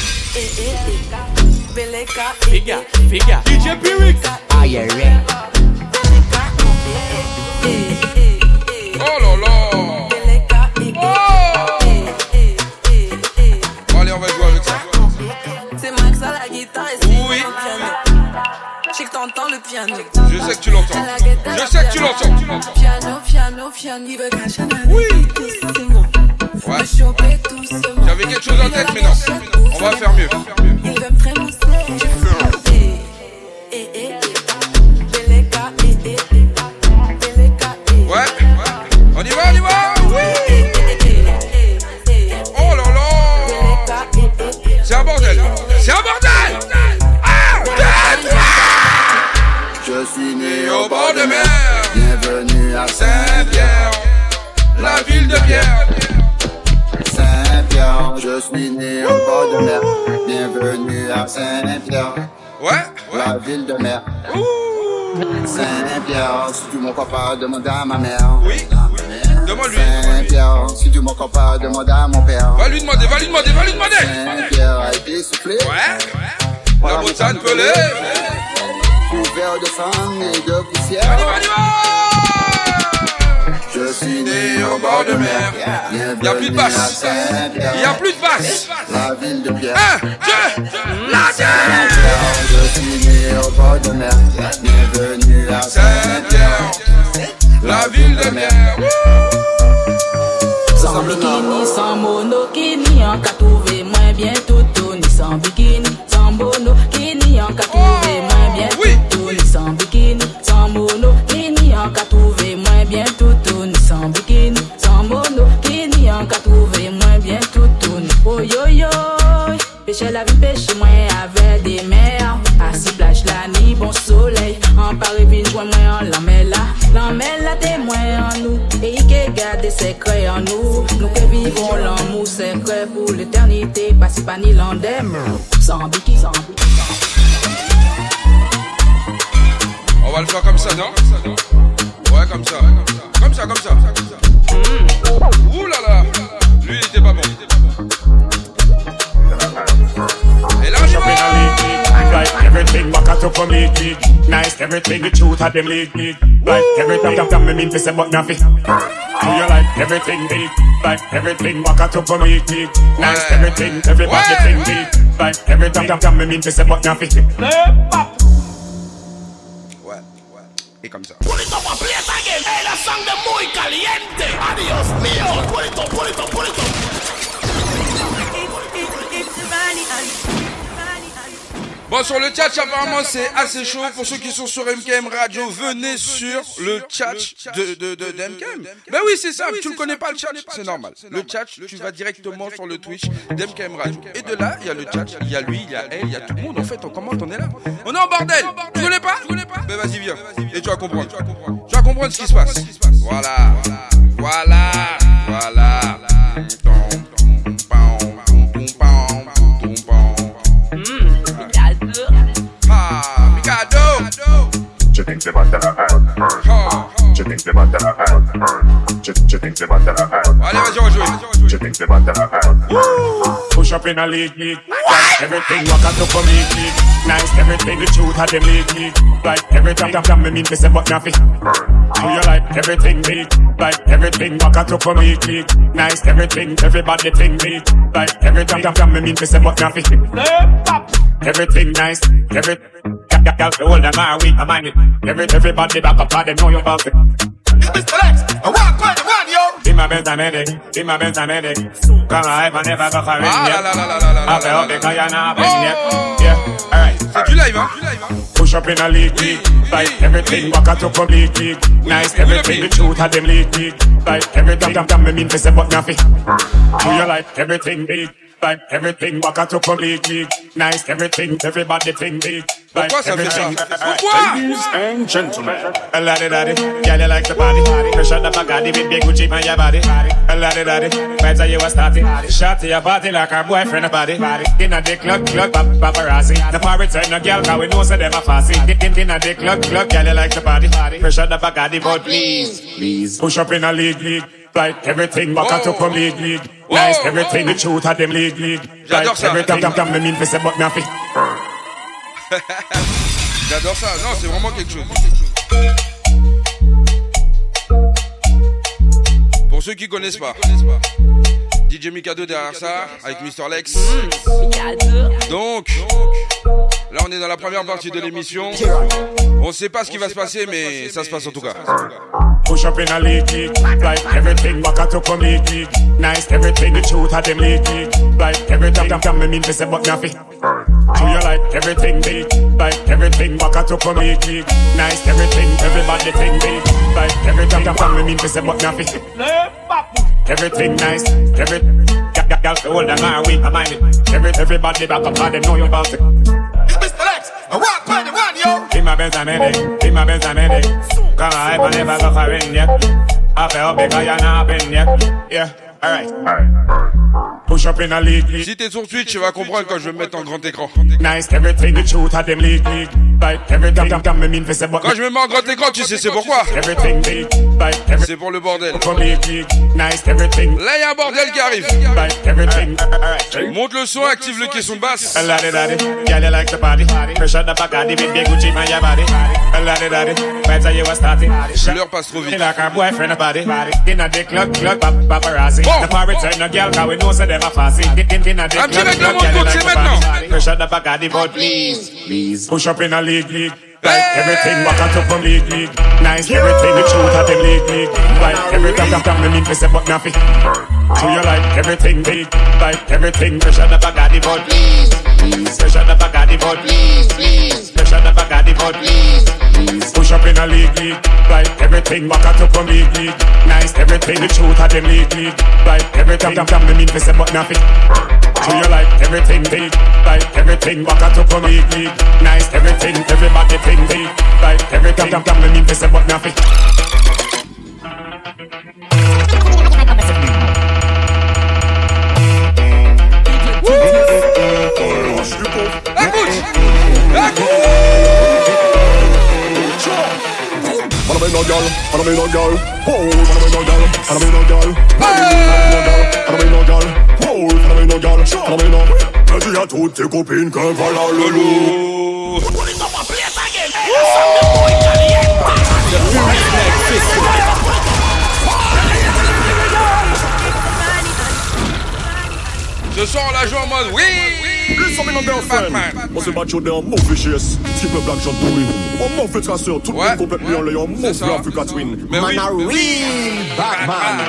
Figa, figa. DJ Pyrex. Are you ready? Oh là là Oh Allez, on va jouer avec ça. C'est Max à la guitare et c'est Oui. Je sais que t'entends le piano. Je sais que tu l'entends. Je sais que tu l'entends. Piano, piano, piano. Il veut cacher la oui. Ouais. J'avais quelque chose en tête, mais non. On va faire mieux. Il veut me trémousser. Eh, eh, eh, eh. Eh, eh, eh. Eh. Ouais. On y va, on y va. Oui. Oh là là. C'est un bordel. C'est un bordel. Deux, trois. Je suis né au bord de mer. Bienvenue à Saint-Pierre, la ville de Pierre. Saint-Pierre. Je suis né au bord de mer. Bienvenue à Saint-Pierre. Ouais, La ville de mer. Saint-Pierre, si tu m'en crois pas, demande à ma mère. Oui, demande-lui. Saint-Pierre, si tu m'en crois pas, demande à mon père. Va lui demander, va lui demander, va lui demander. Saint-Pierre a été soufflé. Ouais. La montagne pelée. Couvert de sang et de poussière. Je suis né au bord de mer. Il y a plus de basse. Il a plus de basse. La ville de Pierre. Un, deux, la terre. Je suis né au bord de mer. Bienvenue à Saint-Pierre, la ville de mer. Sans bikini, sans monokini, en ka trouver moins bien toutou, ni sans bikini, sans monokini, en ka trouver oh yo yo, la vie, pêcher moins avec des mers, assis plage la nuit, bon soleil, en Paris, vine, joint moins en mer là, la témoin en nous, et qui garde des secrets en nous, nous que vivons l'amour secret pour l'éternité, pas si pas ni l'endem, sans biki, sans. On va le faire comme ça, non? Ouais, comme ça. Comme ça, comme ça. Mmh. got up for me, kid. Nice, everything, the truth had them lead me. Like everything, I'm damn, me mean to say, but nothing. Do you like everything, big? Like everything, walk out up for me, kid. Nice, everything, Everybody pocket thing, big. Like everything, I'm damn, me mean to say, but nothing. What? What? here comes up. It up again. Hey, that song, the muy caliente. Adios, mío. It up, it up, it up. It's, it's, it's Bon, sur le chat, apparemment, c'est assez chaud. Pour ceux qui sont sur MKM Radio, venez sur le chat de, MKM. Ben oui, c'est ça. Ben tu ne connais pas le chat, c'est normal. Le chat, tu vas directement sur le Twitch d'MKM Radio. Et de là, il y a le chat, il y a lui, il y a elle, il y a tout le monde. En fait, on commente, on est là. On est en bordel. Tu voulais pas? Ben vas-y, viens. Ben, Et tu vas comprendre. Tu vas comprendre ce qui se passe. Voilà. Voilà. Voilà. think about that I had Je think about that I had Je think about that I had Allez, vas-y, think about that I had Push up in a league, league. Like everything what I took for me, Nice, everything the truth had them league, league. Like every time you come, me mean to say but nothing Do you like everything me? Like everything what I took for me, Nice, everything, everybody think me Like every time you come, me mean to say but nothing Everything nice, everything got got got hold them our weak mind it. Every everybody back up, they know you're perfect. Mr. Lex, I rock by the one, yo. Be my best medic, eh. be my best medic. Eh. Come on, I never go for it. I feel because you're not been yet. Yeah, alright. C'est du live, hein? Push up in a league, league. Like everything, walk out to complete league. Nice, everything, the truth had them league, league. Like everything, damn, damn, me mean to say, but nothing. Do you like everything, big? Like everything, walk out to complete. Nice, everything, everybody think big. Pourquoi ça fait ça Pourquoi Ladies and gentlemen. A lot of daddy, girl you like the body. Fresh out the Bugatti with big Gucci on your body. A lot of daddy, vibes are you a starting. Shot to your body like a boyfriend body. In a the club, club, pap paparazzi. The party turn no girl 'cause we know so them a fussy. In in a dick look, look. girl you like the body. Fresh out the Bugatti, but please, please push up in a league, league. Like everything back to come league, league. Nice everything the truth of them league, league. Like everything, damn, damn, me mean for say but me a fit. J'adore ça. Non, c'est vraiment quelque chose. Pour ceux qui connaissent pas. DJ Mikado derrière ça, avec Mr. Lex. Donc, Là, on est dans la première partie de l'émission. On sait pas ce qui va se passer, mais ça se passe en tout cas. Rock on the radio. Ima beza mene, ima Come mene. Kama hapa never go for in yet. I feel because you're not been yet. Yeah, alright. Alright, alright, alright. Push. Si t'es sur Twitch, tu vas comprendre quand je vais me mettre en grand écran. Nice, everything the truth them Quand je me mets en grand écran, tu sais c'est pourquoi. C'est pour le bordel. Everything. Là, y a un bordel qui arrive. Monte le son, active le caisson basse. Passe trop vite. Like them a. I'm trying to get more books in now. Pressure the back of the please, please. Push up in a league, league. Like everything what I took from league, league. Nice everything the truth of the league, league. Like everything I'm down, me mean to say but nothing. So you like everything big, like everything pressure the back of the please please. special on the back of please, please. special on the back of please, please. Push up in a league, league. Right, everything back up from league, league. Nice, everything the truth at them league, league. Right, everything come, damn me mean for but nothing. Do you like everything big, like everything back up from league, league. Nice, everything everybody think big, like everything come damn me mean for but nothing. T'as toutes tes copines que voilà le loup. Ce soir, on la joue en mode oui Listen, me no girlfriend. Moi, c'est match, on est en mauvais GS. Black John Touré. On mauvais traceur. Tout le monde complètement en l'air. On mauvais Africa Twin. Man, a real Batman.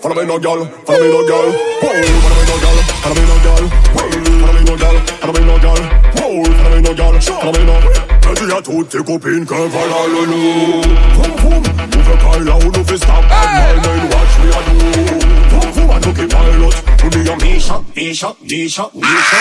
Follow me no girl, follow me no girl, follow me no girl, follow me no girl, follow me no girl, follow me no girl, follow me no girl, follow me no girl, follow me no girl. Elle dit à toutes tes copines que voilà le loup. Vroom, vroom, ouvre quand là où nous fait stop. My man, watch me a do. Vroom, vroom, I took it pilot. To me a Misha, Misha, Misha, Misha.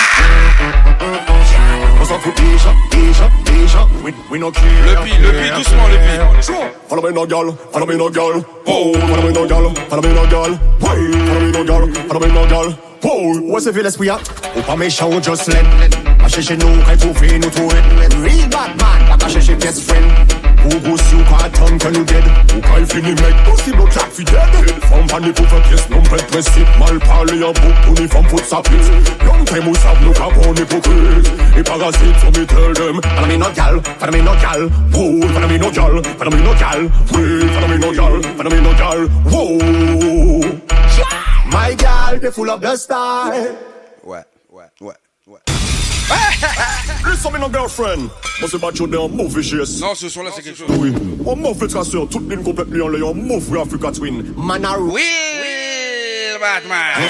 On s'en fout, Misha, Misha, Misha. We, we no care. Le pi, le pi, doucement, le pi. Follow me no girl, follow me no girl. Whoa, follow me no girl, follow me no girl. Why, follow me no girl, follow me no girl. Whoa, Où est-ce que l'esprit a Ou pas méchant ou just Achèche nou kay pou ve nou tou en. Real bad man, ak achèche best friend. Ou gos yu ka tan ke nou ded Ou kal fini mek, ou si nou chak fi ded Fom pan ni pou fe pres, nou mpet pres sit Mal pale yon bouk, pou ni fom fout sa pit Yon tem ou sav nou ka bon hipokrit E parasit, so mi tel dem Fana mi no gal, fana mi no gal. Wou, fana mi no gal, fana mi no gal. Wou, fana mi no gal, fana mi no gal. Wou My gal, they full of the style. What? What? What? What? Listen me no girlfriend. Moi c'est pas tu d'un mauvais geste Non, ce son là c'est quelque chose. Oui, un mauvais traceur, toute ligne complètement en l'air, un mauvais Africa Twin. Man a Oui, oui, Batman.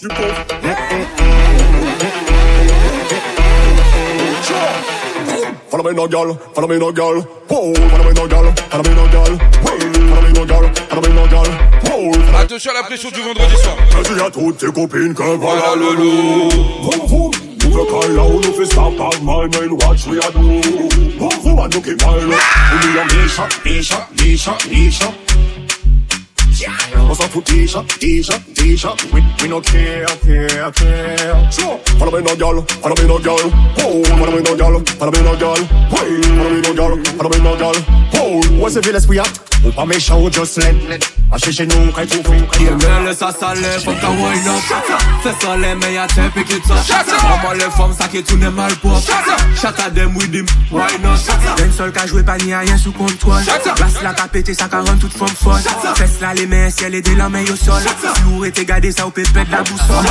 Du coup, Follow me no girl, follow me no girl. Whoa, follow me no girl, follow me no girl. Whoa, follow me no girl, follow me no girl. Whoa, follow Attention à la pression du vendredi soir. Dis à toutes tes copines que voilà le loup. Vroom, vroom. Ouvre quand là où nous fait stop at my main, watch we a do. Vroom, vroom, I look at my look. We be a Misha, Misha, Misha, Misha. On s'en fout, Tisha, Tisha, Tisha. We, we no care, care, care. Sure. Follow me no girl, follow me no girl. Whoa, follow me no girl, follow me no girl. Wait, follow me no girl, follow me no girl. Whoa, Où est-ce que l'esprit a Ou pas méchant ou just laid A Yeah, man, laisse ça saler, faut qu'à wind up ça les meilleurs tête, pick it up femmes, ça qui tourne mal pop at them with him, why not? D'un seul qu'a joué pas ni à rien sous contrôle Place la ça qu'a rend toute forme folle Fesse là les mains, ciel et des lames au sol. Et t'es gardé, ça au pépette la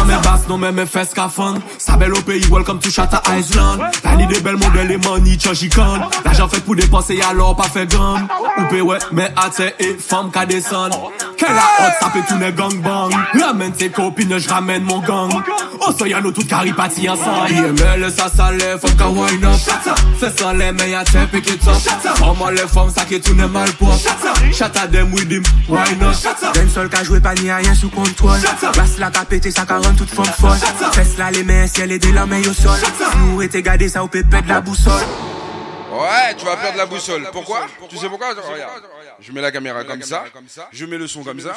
mais basse, non mes fesses qu'à fond Ça belle au pays, welcome to Shatta Island. La ni des belles modèles, les money, chachicon L'argent fait pour dépenser, alors pas fait gamme Ou pay ouais, mais hâte et femme qu'à descendre Quelle a hot, ça peut tourner gang bang. Ramène tes copines, je ramène mon gang. Oh ça y'a nous toutes caripati ensemble mais le ça lève, faut qu'à wind up. Fais ça les meilleurs tête, pick it up. Maman les femmes, ça qui tourne mal Shut at them with him, why not? D'un seul qu'a joué pas ni rien sous contrôle. Place la pété, ça rend toute forme folle. Fesse là les mains, ciel et des lames au sol. Lourd et t'es gardé, ça au pépette la boussole Ouais, tu vas perdre la boussole. Pourquoi Tu sais pourquoi Regarde. Je mets la caméra comme ça. Je mets le son comme ça.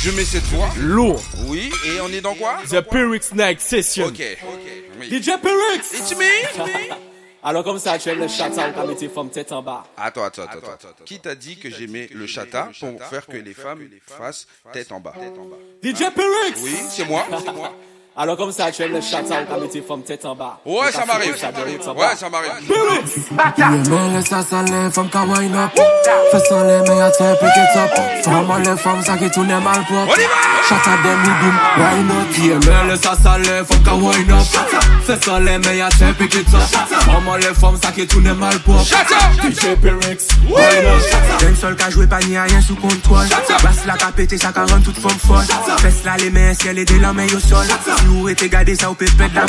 Je mets cette voix. Lourd. Oui, et on est dans quoi The Pyrrhix Night Session. Ok, ok. Oui. DJ Pyrrhix. It's me. Alors comme ça, tu aimes le chat, on mis tes femmes tête en bas. Attends, attends, attends, attends. Qui t'a dit que j'aimais le chata pour faire que les femmes fassent tête en bas? DJ Pyrrhix. Oui, c'est moi. Alors comme ça, tu aimes le chat, on t'a mis tes femmes tête en bas. Ouais, ça m'arrive. Ouais, ça m'arrive. Ça femme up. Fais ça les meilleurs tête, pick it up Femme les femmes, ça qui tourne mal laisse ça wind up. Fais ça les meilleurs pick it up Maman les femmes, ça qui tourne mal pop DJ seul qu'a joué rien sous contrôle. Place la qu'a pété, ça qu'a rend toute forme folle. Là les mains, ciel et des lames au sol Lourd et t'es gardé, ça au pépette la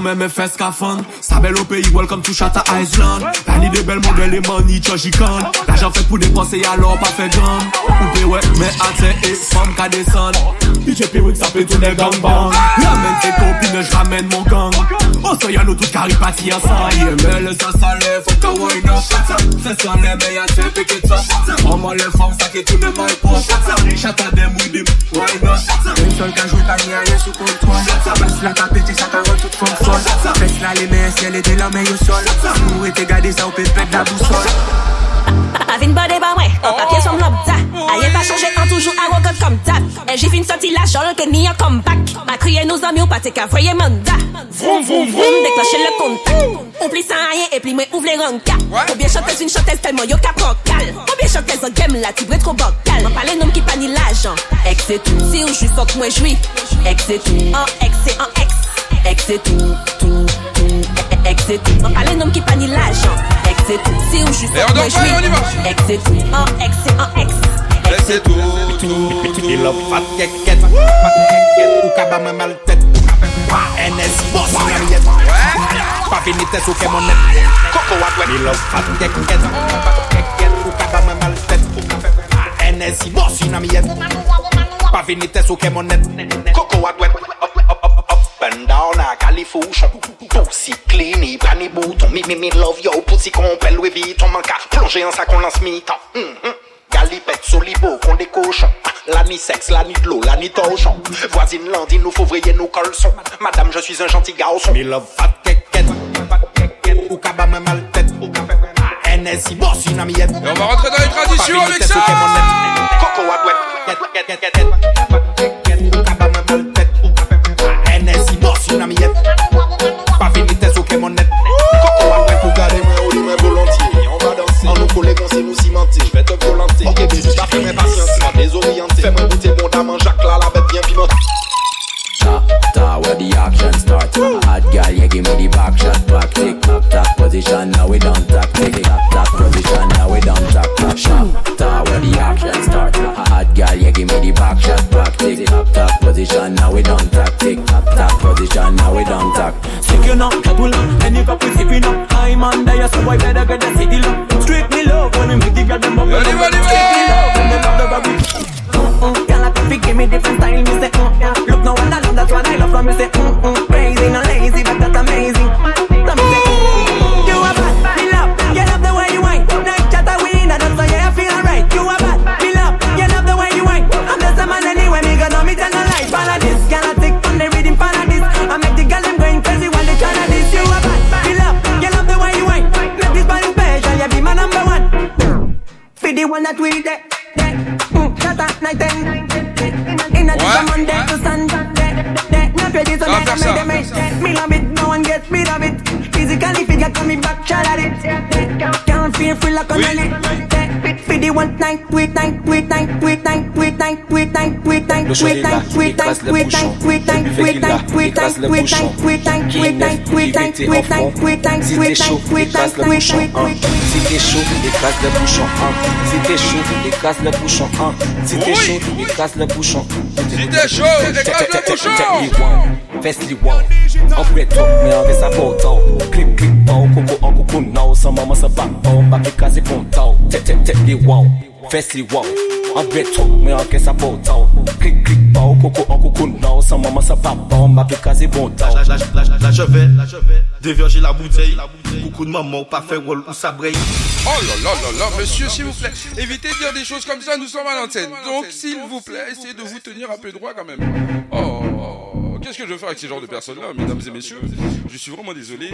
mais mes fesses qu'à fond Ça belle au pays, welcome to Shatta Island. La ni des belles modèles, les money, chachicon L'argent fait pour dépenser, alors pas fait gamme Ou pay ouais, mais hâte et femme qu'à descendre DJ Pyrrhix, ça peut tourner gang bang. Ramène tes copines, je ramène mon gang. Oh ça y'a nous toutes caripati ensemble Yeah, mais le ça ça lève, faut qu'à wind up. Fais ça les meilleurs, c'est pick it up Maman les femmes, ça qui tourne mal pop Shatta them with him, why not? D'un seul qu'a joué pas ni à rien sous contrôle Place la pété, ça qu'a rend toute forme folle Fesse là les mains, ciel et des lames au sol. Lourd et t'es gardé, ça au pépette la boussole Avin bade ba mwen, an papye som lop da Aye pa chanje an toujou arrogant kom tap E jif in sorti la jol ke ni an comeback. Ma kriye nou zami ou pate ka voye manda Vroom vroom vroom, déclencher le contact. Oubli sans rien et puis moi ouvre les rankas Combien chanteuse une chanteuse tellement yo ka prend cal Combien chanteuse en game la tibre trop vocal? M'en parle nom qui pa ni l'argent. Ex c'est tout, si ou j'suis fuck moi j'suis Ex c'est tout, en ex c'est en ex. Ex c'est tout, tout, tout. Ex c'est tout, m'en parle nom qui pa ni c'est tout. Si on joue ça, moi je Ex c'est tout. En ex, c'est en ex. Ex c'est tout, tout, tout. Il a pas de quéquette. Pas de quéquette. Ou kaba m'a mal tête. NS boss, Mariette. Pas fini tes ou fait mon net. Coco à toi. Il a pas de quéquette. Pas de quéquette. Ou kaba m'a mal tête. NS boss, Mariette. Pas fini tes ou fait mon net. Coco à toi. Up, up, up, up, up, up, up, a califourchon. Pussy clean, il prend les boutons. Mi, mi, mi, love yo, pussy complet, Louis Vuitton, manque à plonger en sac, on lance mi-temps. Mhm. Galipette, solibo, qu'on des cochons. La ni sexe, la ni de l'eau, la ni torchon. Voisine Landine, nous fouvriers, nous colsons. Madame, je suis un gentil garçon. Me love fat keket, ou kaba me mal tête. NSI, boss, une amiette. Et on va rentrer dans les traditions avec ça. Coco à Fè mwen pasyans, mwen dezoriente Fè mwen bote moun daman jak la la bet bien piment where the action start? A hot gal, yeah, give me the back shot. Back Tick, Tap tap, position, now we don't tack Tick, tap, position, now we don't tap, Shot, ta, where the action start? A hot gal, yeah, give me the back shot. Back Tick, tack position, now we don't talk. Tick tock tock position, now we don't talk. Stick Sticking up, double up, any cup we sipping up. I'm on there, so I better get the city love. Straight me love when we make the girl them up. Ready, ready, ready. Mm-mm, girl, I think give me different style, me say mm, yeah. Look, no one alone, that's what I love from you, say mm-mm Crazy, not lazy, but that we there, there, mm, shut up, night ten. In a day, Monday to Sunday, there, not ready, so they faire make them Me love it, no one gets rid of it. Physically, figure coming back, shut at it. Can't feel free like on a lit. For the one night, tweet night, tweet night, tweet night, Le tweet soleil là, night, écrase le tweet bouchon. night, tweet night, Le tweet qu'il night, tweet écrase night, le tweet bouchon. night, tweet night, Qui tweet est night, neuf, tweet qui night, était tweet enfant. night, tweet night, Si t'es chaud, écrase night, le tweet bouchon. night, hein. tweet night. Si t'es chaud, écrase le bouchon. hein. Si t'es chaud, écrase le bouchon. hein. Si t'es chaud, écrase le bouchon. Si t'es chaud, écrase le bouchon. Fais-le wow. En trop, mais en fait ça vaut tôt. Clip, clip, oh, coco, en coco, no. Sans maman, ça va, oh, pas que casser bon tôt. Tête, tête, tête, les wow. Fais-le wow. En prêt trop, mais en fait ça vaut tôt. Clip, clip, oh, coco, en coco, no. Sans maman, ça va, pas que casser bon tôt. Là, là, là, là, là, je vais, là, je vais déverger la bouteille. Coucou de maman, pas fait roll ou ça braille. Oh là là là là, monsieur, s'il vous plaît, évitez de dire des choses comme ça, nous sommes à l'antenne. Donc, s'il vous plaît, essayez de vous tenir un peu droit quand même. Oh, qu'est-ce que je veux faire avec ces genres de personnes-là, mesdames et messieurs? Je suis vraiment désolé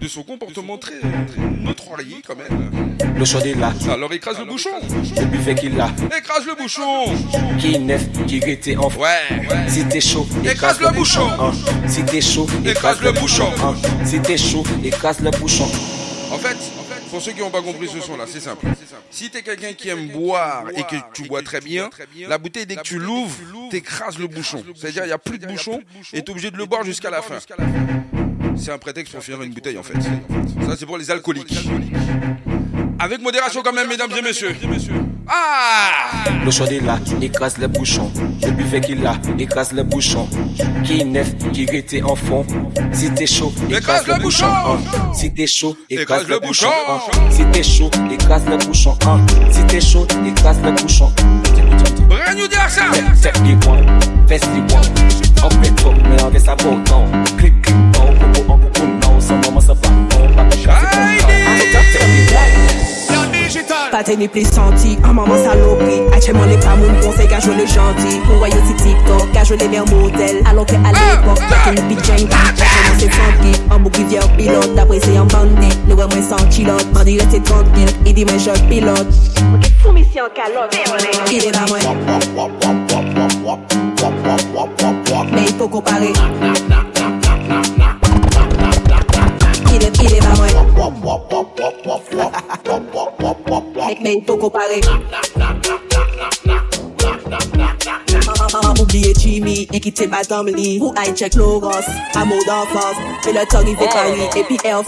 de son comportement très, très notorié quand même. Le chaud est là. Alors, écrase le bouchon. Le buffet qu'il a. Écrase le bouchon. Qui est neuf, qui était en Ouais, ouais. Si t'es chaud, Écrase le bouchon. hein. Si t'es chaud, Écrase le bouchon. hein. Si t'es chaud, écrase le bouchon. En fait, pour ceux qui n'ont pas compris ce son là, c'est simple. Si t'es quelqu'un qui aime boire et que tu bois très bien, la bouteille dès que tu l'ouvres, t'écrases le bouchon. C'est-à-dire il n'y a plus de bouchon et t'es obligé de le boire jusqu'à la fin. C'est un prétexte pour finir une bouteille en fait. Ça c'est pour les alcooliques. Avec modération quand même, mesdames et messieurs. Ah Le chaud est là, écrase le bouchon. Le buffet qu'il a, écrase le bouchon. Qui neuf, qui était en fond. Si t'es chaud, écrase le bouchon. Si t'es chaud, écrase le bouchon. Si t'es chaud, écrase le bouchon. Si t'es chaud, écrase le bouchon. Rien nous dire ça Tête les points, fesse les points. En fait trop, mais en fait ça vaut tant. Clip, clip, en coco, non. Sans maman, ça va, oh, pas de casser Pate ni pli santi, an maman le pa moun konsey ka jwe le janti Pou wayo ti TikTok, le mer model Alon ke al epok, pate ni pi janky Acheman se an Dapre se yon bandi, le wè mwen san kilot Bandi rete tranquille, i di men jok pilote. Mwen ke fou misi an kalot Ki de ba mwen De ba mwen Men- Men yi pou kompare Oubliye Jimmy, li Ou ay Loros le temps rive Paris Et puis Air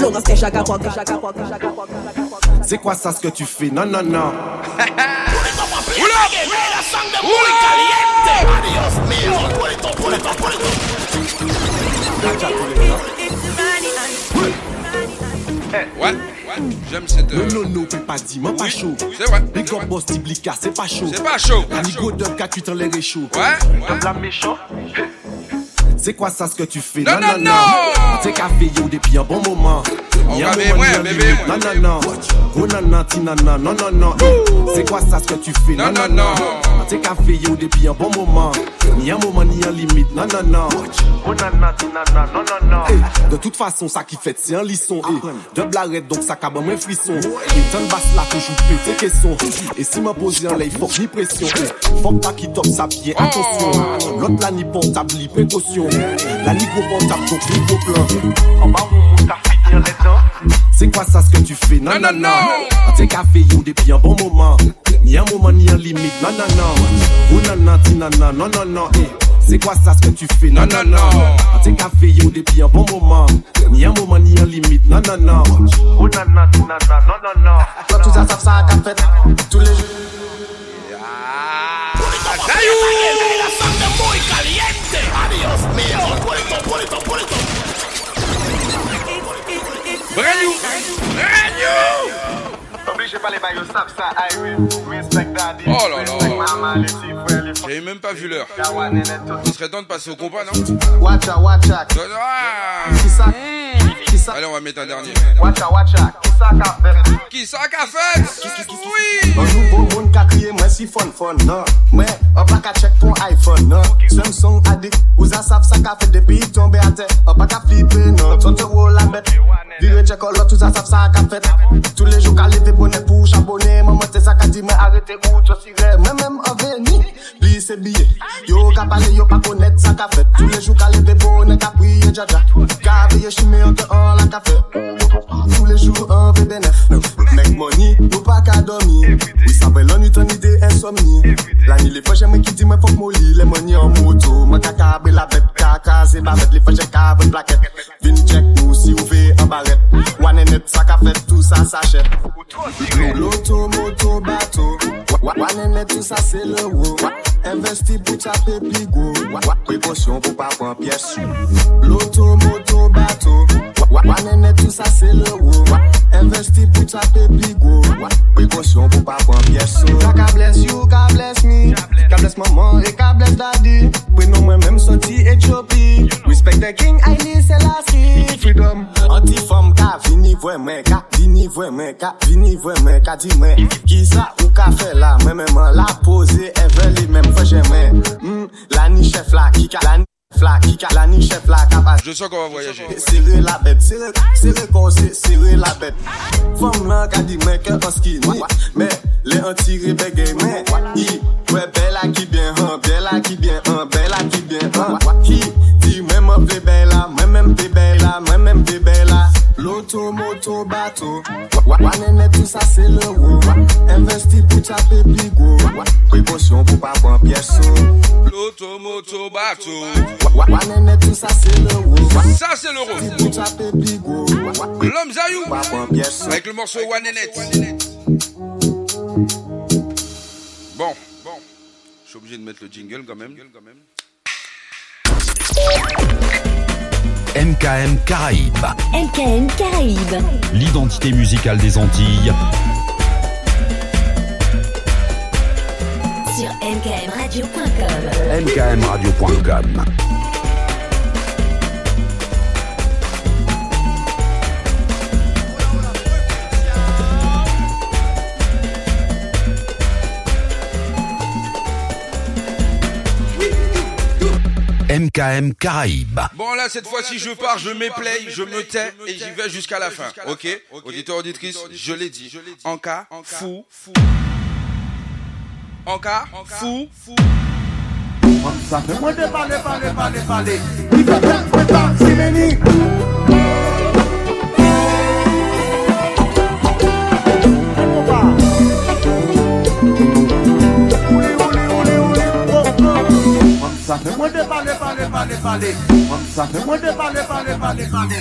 Loros ke chaka chaka chaka kwa C'est quoi ça ce que tu fais? Non, non, non. Ouais, j'aime cette. Le nono peut pas moi pas chaud. C'est vrai. Big up boss Tiblika, c'est pas chaud. C'est pas chaud. Amigo Dub 48 en l'air est chaud. Ouais. la méchant. C'est quoi ça ce que tu fais? Non, non, non. T'es café yo depuis un bon moment. Y'a un bébé, moment, bébé. Non, non, non. Oh, ti, nana, non, non, non. C'est quoi ça ce que tu fais? Non, non, non. T'es café yo depuis un bon moment. Ni un moment, ni un limite. Non, non, non. Oh, ti, non, non, non. Eh, De toute façon, ça qui fait, c'est un lisson. Eh, de blarette, donc ça cabe moins frisson. Et de basse là, toujours pété question. Et si m'a posé en l'air, faut que ni pression. Eh, Faut pas qui top ça bien, attention. L'autre là, ni portable, ni précaution. La ni gros portable, donc ni gros plan. En bas, on c'est quoi ça ce que tu fais Non, non, non. T'es café yo depuis un bon moment. Ni un moment, ni un limite. Non, non, non. Oh, nana, ti, nana, non, non, non. Eh, C'est quoi ça ce que tu fais Non, non, non. T'es café yo depuis un bon moment. Ni un moment, ni un limite. Non, non, non. Oh, ti, non, non, non. Toi, tout ça, ça, ça, qu'a fait tous les jours. Les. Oh là là. Respect J'avais même pas vu l'heure. Il serait temps de passer au compas, non. Ah. Allez, on va mettre un dernier. Ki sa ka fet? Oui! An nouvo moun ka kriye mwen si fon fon nan Mwen, an pa ka chek ton iPhone nan Samsung adik, ou za saf sa ka fet depi tombe ate An pa ka flipe nan, ton te wou la bet Vire chek olot, ou za saf sa ka fet Tou le jou ka leve bonet pou chabone Mwen mwen te sa ka di men arete ou chosire Mwen men aveni, li se biye Yo ka pale, yo pa konet sa ka fet Tou le jou ka leve bonet ka priye dja dja Ka veye chime an te an la ka fet Tou le jou an ve benef Mek money, nou pa ka domi Ou sabre lan utan ide insomni La ni le fache mwen ki di mwen fok moli Le money an moto, mwen kaka abre la bet Kaka ze babet, le fache ka avon plaket Vin chek nou si ou ve an baret Wane net, sa ka fet, tout sa sachet Loto, moto, bato Wane net, tout sa se le wo Investi pou chape pi go Prekosyon pou pa pon piyes sou Loto, moto, bato Wane net tout sa se le wou. Investi pou chape pli go Prekosyon pou pa pon pyeso Ka ka bles you, ka bles mi Ka bles maman e ka bles dadi Prenon mwen menm soti Etiopi. Respect the king, Aile Selassie. Freedom. Antifom ka vini vwe men Ka vini vwe men, ka vini vwe men Ka di men, ki sa ou ka fe la Men men men la pose, eveli men Fwe jen men, hmm, la ni chef la Kika la ni Flak, la ni chef la kapas. Je sou kon va voyaje Sere la bet, sere kon se, sere la bet Fom nan ka di men ke an skini Men, le an tire bege men I, we bel la ki bien an, bel la ki bien an, bel la ki bien an Hi Moto, bateau. One net, tout ça c'est le wow. Investi pour taper pigo. Précaution pour pas prendre pièce. L'auto, moto, bateau. One net, tout ça c'est le wow. Ça, c'est le rose. Pour taper pigo. L'homme Zayou. Avec le morceau One and Net. Bon, bon. Je suis obligé de mettre le jingle quand même. MKM Caraïbes, MKM Caraïbes. l'identité musicale des Antilles. Sur mkmradio.com. mkmradio.com. MKM Caraïbes. Bon là cette fois-ci je pars, je mets play, je me tais et j'y vais jusqu'à la fin. Ok Auditeur, auditrice, je l'ai dit. En cas, fou. En cas, fou. ça fait moins de parler, parler, parler, parler. Comme ça fait moins de parler, parler, parler, parler.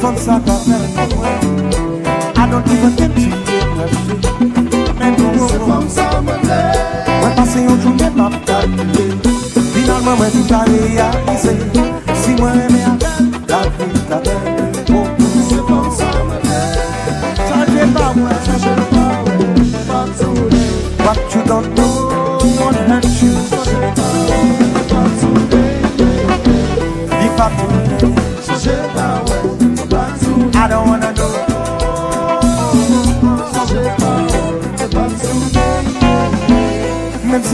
Fom sa ka fel pou mwen I don't even get to you Mwen pou se fom sa mwen le Mwen pase yon jounen map kalkule Finalman mwen tout a realize Si mwen eme a la vie ta belle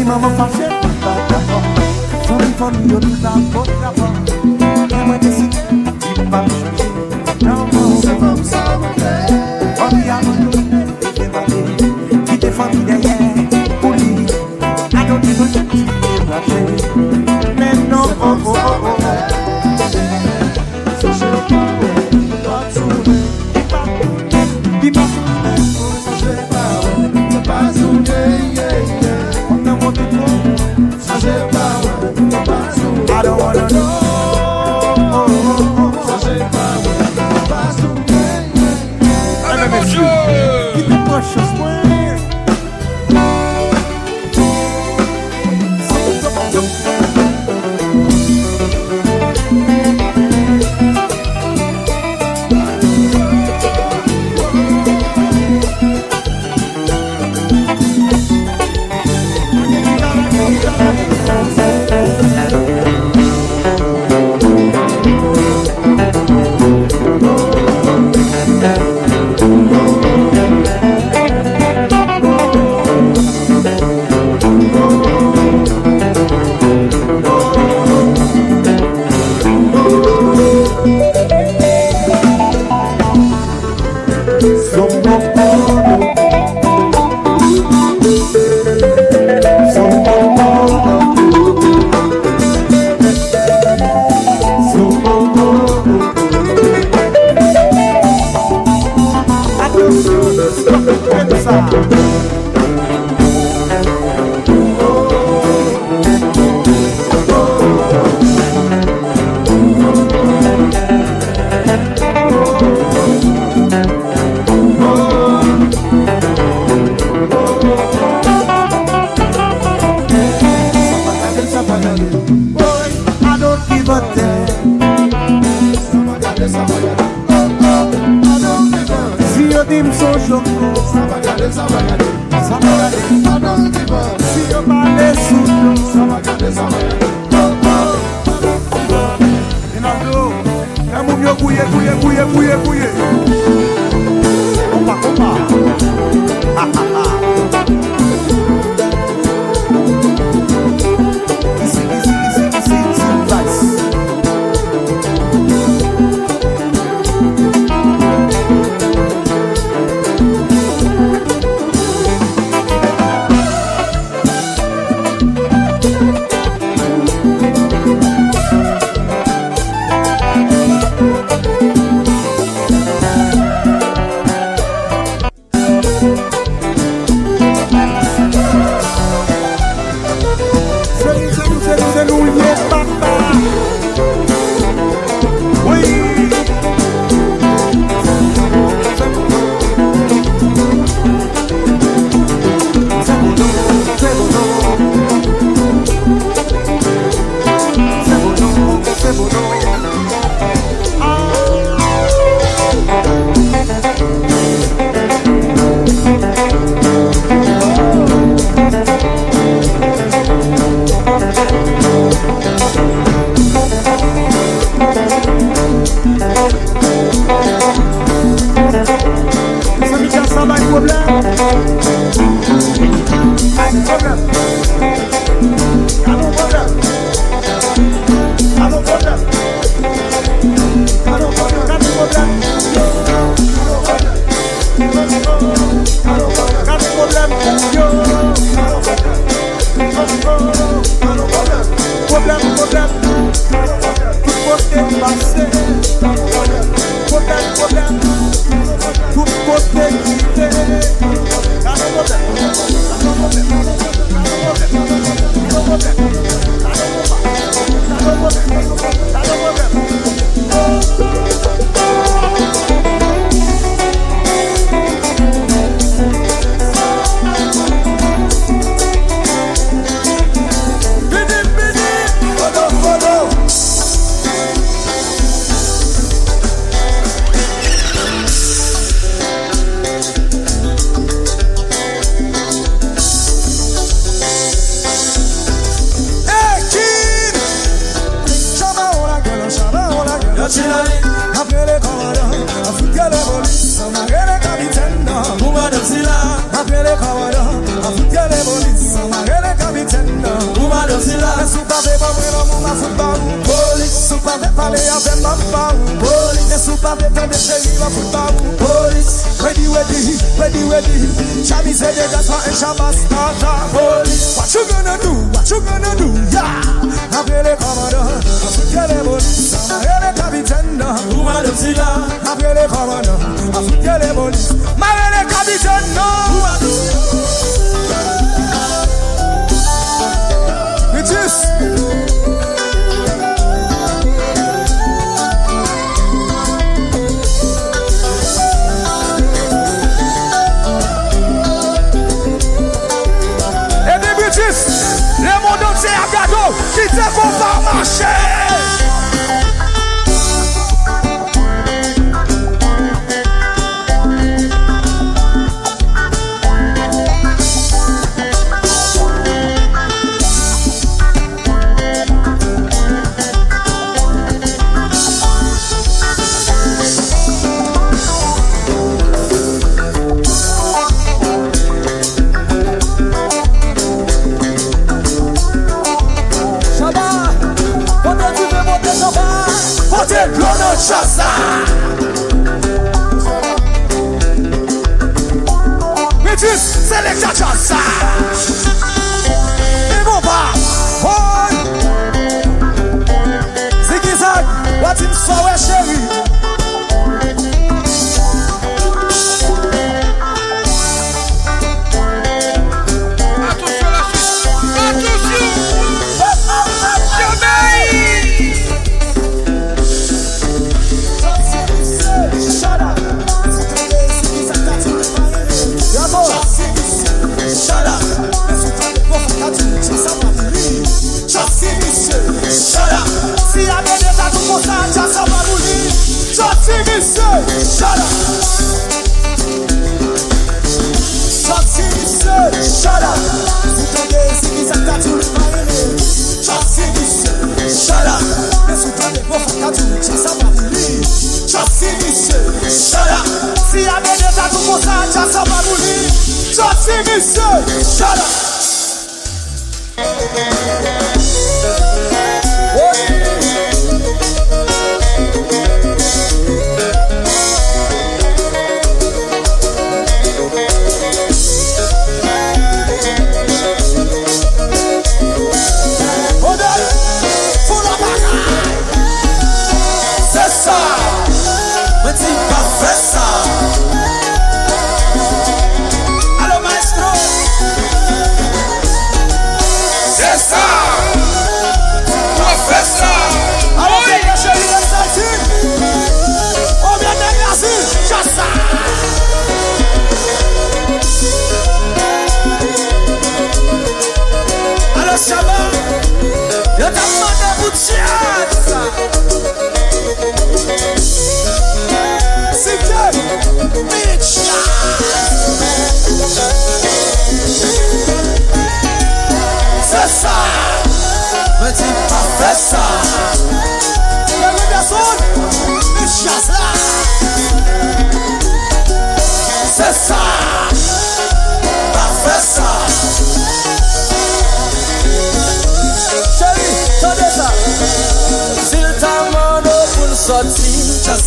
mama fashion, but I'm funny, you're not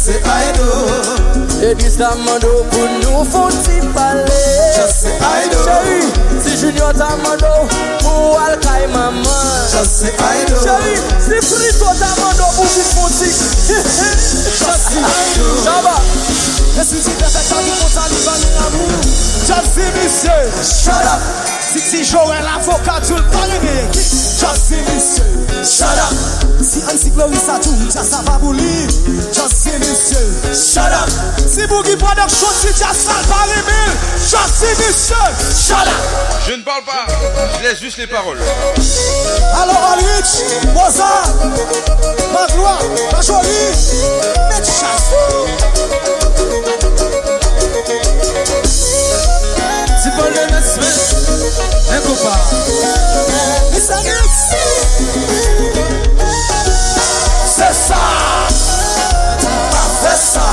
se a edo. E dista mando pou nou foun ti pale Chase a edo. Chéri, si junior ta mando pou al kay maman. Chase a edo. Chéri, si frito ta mando pou ti foun ti Chase a edo. Chaba, esi ti defe chabi konta li vane amou Chase misye Shut up. Si ti jore la fokatul pale me Chase misye Shut up. Si an si Glorissa Toum, jasa pa bouli Jasi misye, shut up. Si Boogie Production, si jasa pa remil Jasi misye, shut up. Je ne parle pas, je laisse juste les paroles. Alors Alrich, Mozart Magloire, Majoli Metchasou Si Paul de Nesmith, un copain Mr. Nix Pase sa Pase sa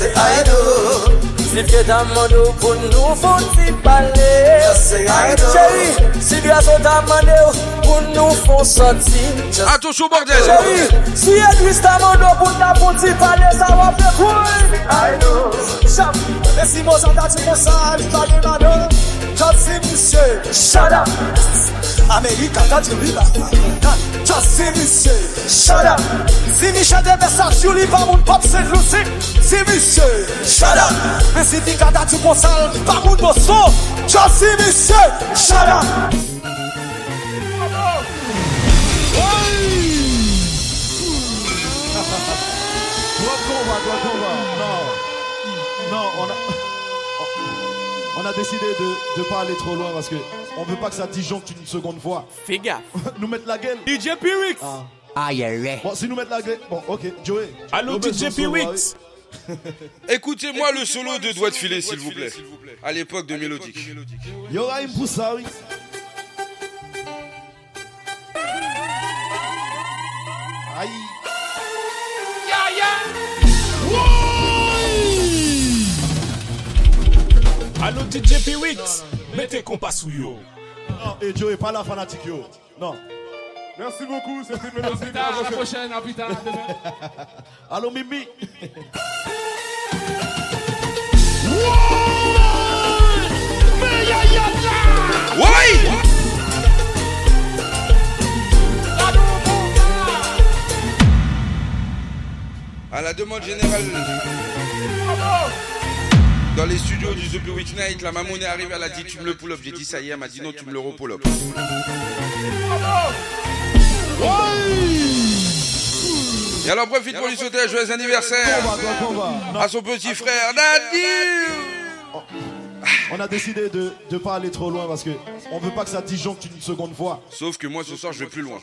say I do. Si fye daman nou pou nou foun si pale Chéri, si dwe aso daman nou pou nou foun soti A tou sou bordel. Chéri, si e dwis daman nou pou nou foun si pale Sa wap de kouy Chap, e si mou janda ti mou sa, li pa di manon Chap si mouche, shut up Amerika kati riba Just see me say Shut up. Si mi chede besak chou li pa moun pop St. Lucy Si mi say Shut up. Men si fi kata chou konsal pa moun boso Just see me say Shut up. Doit combat, doit combat. Non. Non, on a... On a décidé de ne pas aller trop loin parce que on veut pas que ça disjoncte une seconde fois. Fais gaffe. nous mettre la gueule. DJ Pyrix. Ah. Ah, yeah, Bon, si nous mettre la gueule. Bon, ok, Joey. Allô, DJ Pyrix. Écoutez-moi le solo de Doigt de filet, s'il vous plaît. À l'époque de Mélodique. Yoraim Poussa, oui. Aïe. Allô DJ Pyrix, mettez compas sous yo. Non, et Joey, pas la fanatique, yo. Non. Merci beaucoup, c'était Mélodie. À la prochaine, à plus tard. Allô, Mimi. Oui À la demande générale, dans les studios du The Week Night, la maman est arrivée, elle a dit tu me le pull up. J'ai dit ça y est, elle m'a dit non, tu me le repull up. Et alors profite pour lui souhaiter un joyeux anniversaire à son petit frère Nadir. On a décidé de ne pas aller trop loin parce que on veut pas que ça disjoncte une seconde fois. Sauf que moi ce soir je vais plus loin.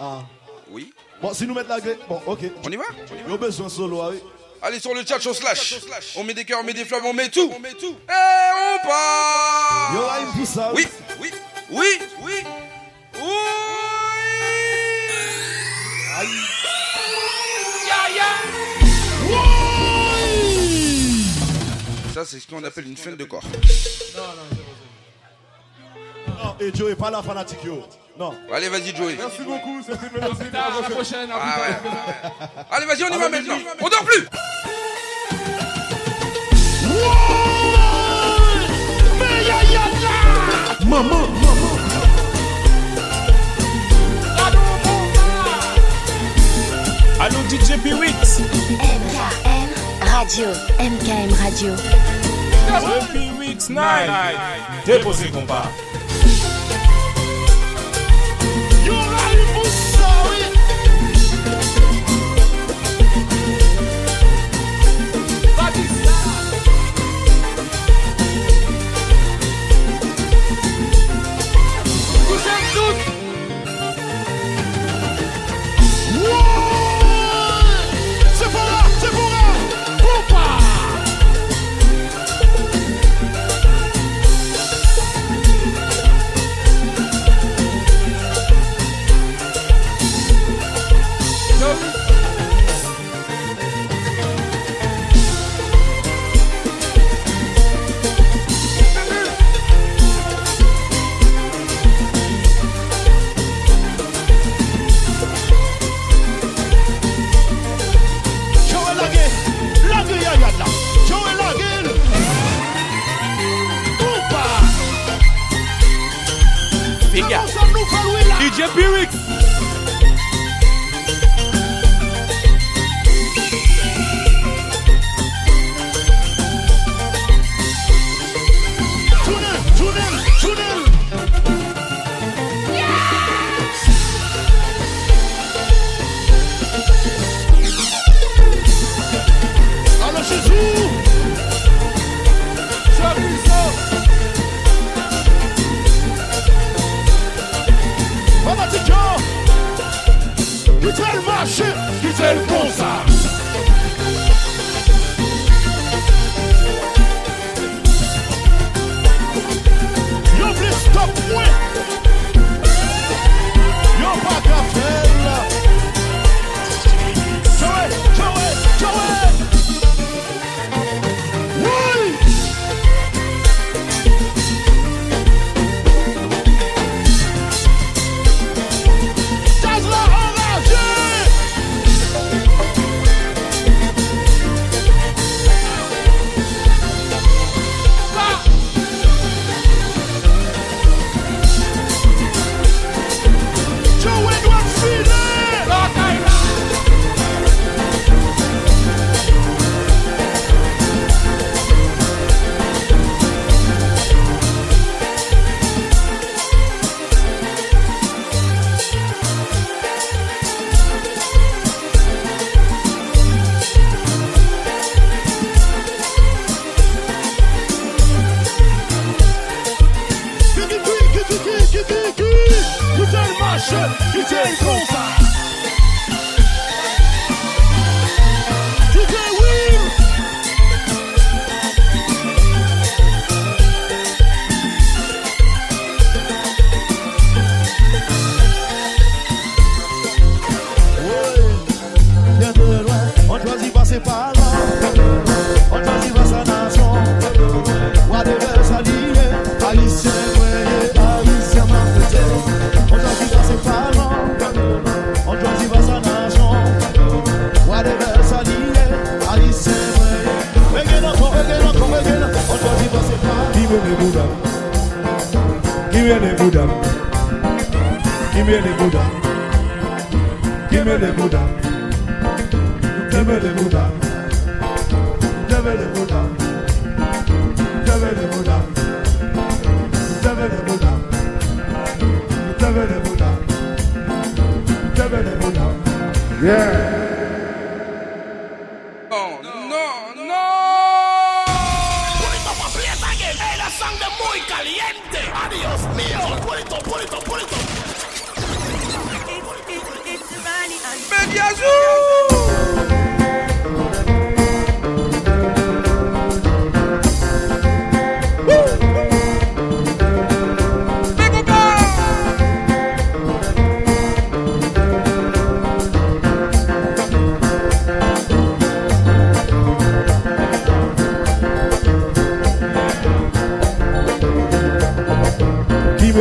Ah. Oui. Bon, si nous mettre la gueule. Bon, ok. On y va? Yo besoin solo, ah oui. Allez sur le chat, on slash. On met des cœurs, on met des flammes, on met tout. Et on part. Oui, oui, oui, oui. Oui. Ça, c'est ce qu'on appelle une fin de corps. Non, et Joey, pas la fanatique, yo. Non. Allez, vas-y, Joey. Merci beaucoup, c'était Mélodie. À la prochaine, à Ah ouais. Allez, vas-y, on y va maintenant. On dort plus. Maman, Allô DJ Pyrix. MKM Radio. MKM Radio. The Pyrix Night. Déposez compas.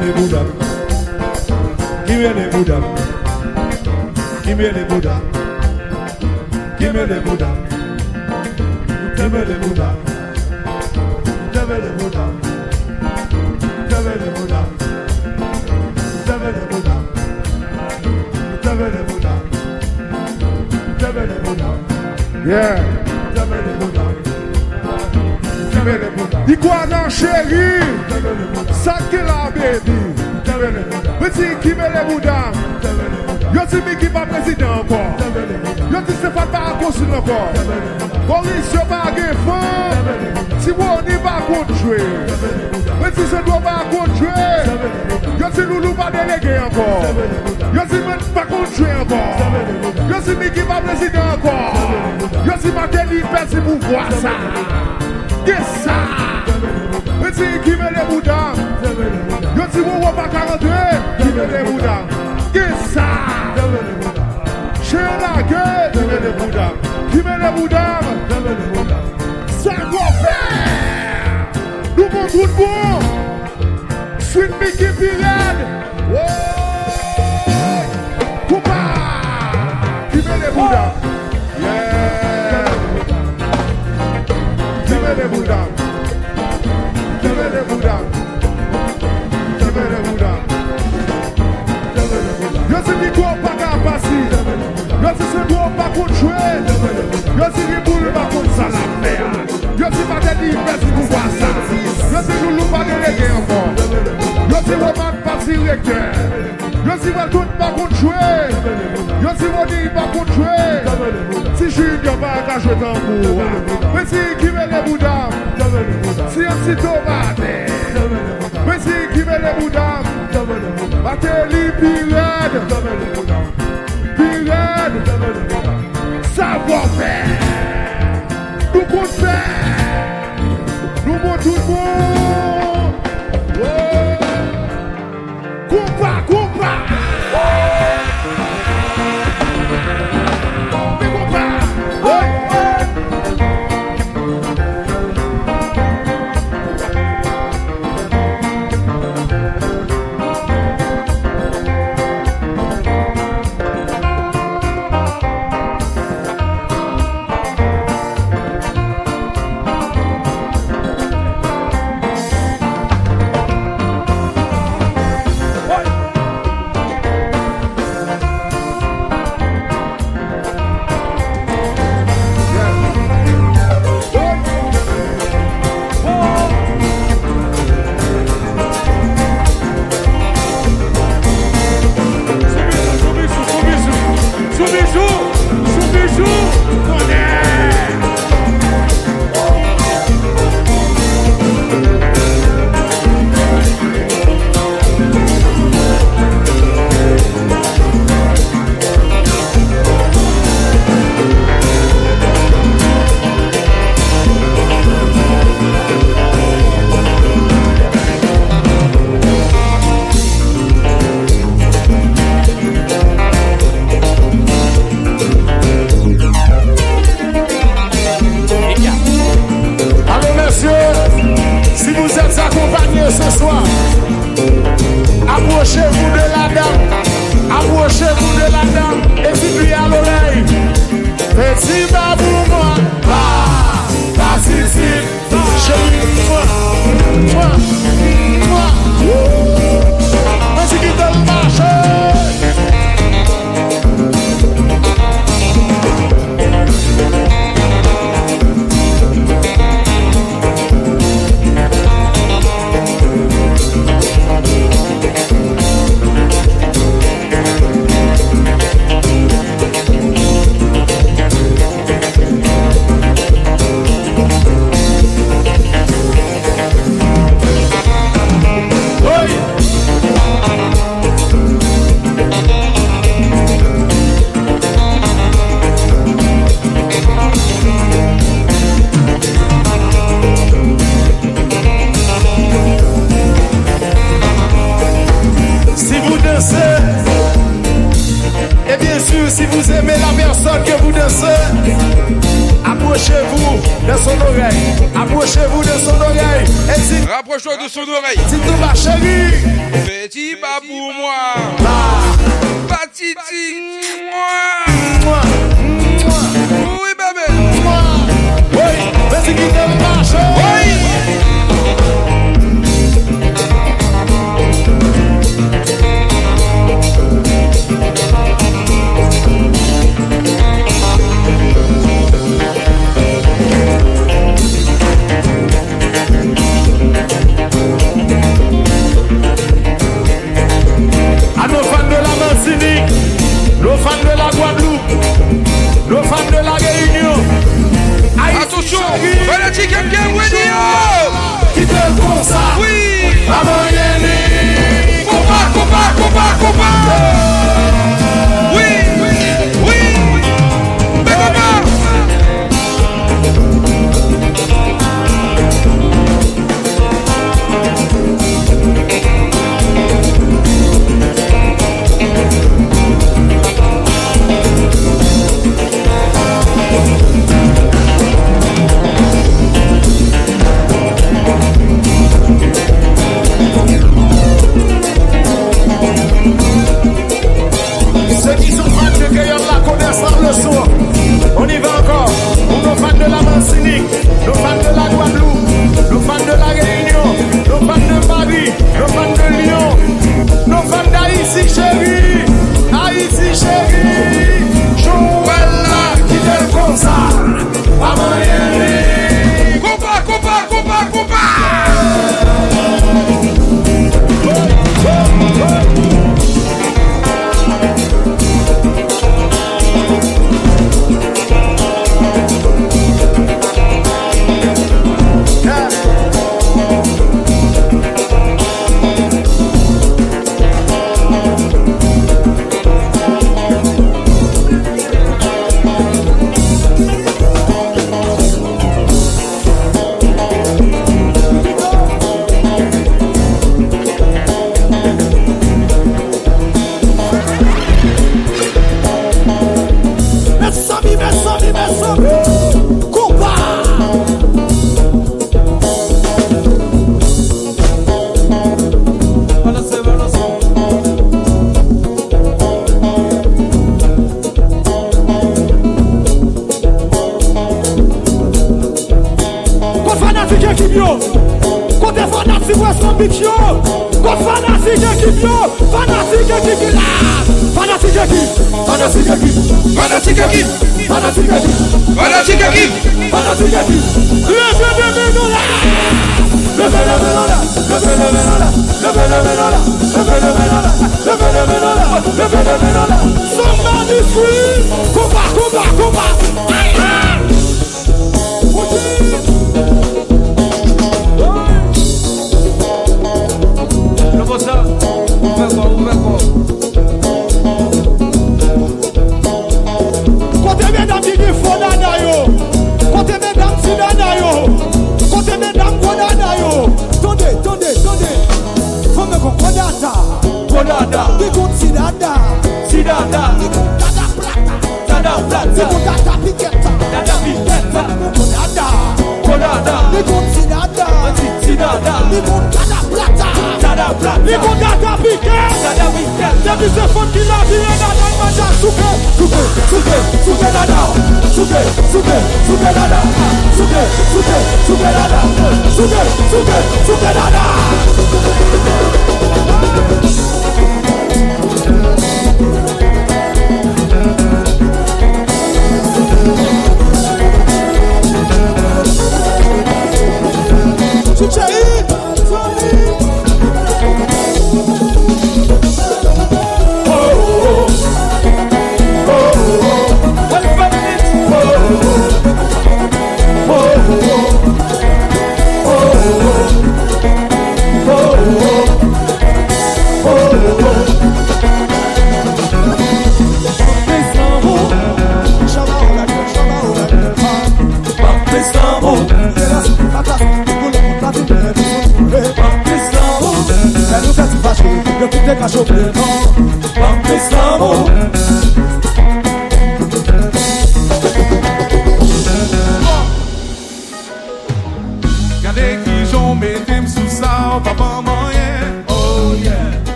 Me Buddha. Give me the Buddha. Give me the Buddha. Give me the Buddha. Give me the Buddha. Give me the Buddha. Give me the Buddha. Give me the Buddha. Give me the Buddha. Give me the Buddha. Yeah. Give me the Buddha. Give me the Buddha. Non chérie Ça Kila baby Mwen ti kime le moudan Yo ti mi ki pa prezident ankon Yo ti se fat pa akonsil ankon Boris yo pa gen fon? Ti woni pa kontjwe Mwen ti se dwo pa kontjwe Yo ti loulou pa delege ankon Yo ti men pa kontjwe ankon Yo ti mi ki pa prezident ankon Yo ti ma deli pe ti mou vwa sa? Ge sa? ti ki me le boudan Yo ti wou wou pa karandwe Ki me le boudan Gisa Che la ge Ki me le boudan Ki me le boudan Sango fe Nou moun goun moun Swin mi ki pi red Wou kon chwe Yo si ribou li bakon sa la fe Yo si pa de di pres pou pa sa Yo si loulou pa de rege ankon Yo si waman pa si reke Yo si wèl tout bakon chwe Yo si wodi bakon chwe Si junior ba ka chwe tambou Mwen si kime le boudam Si msi to bate Mwen si kime le boudam Bate li pi red Pi red Savon fè Nou kon fè Nou moun tout moun Kompa, kompa é sobre, é sobre.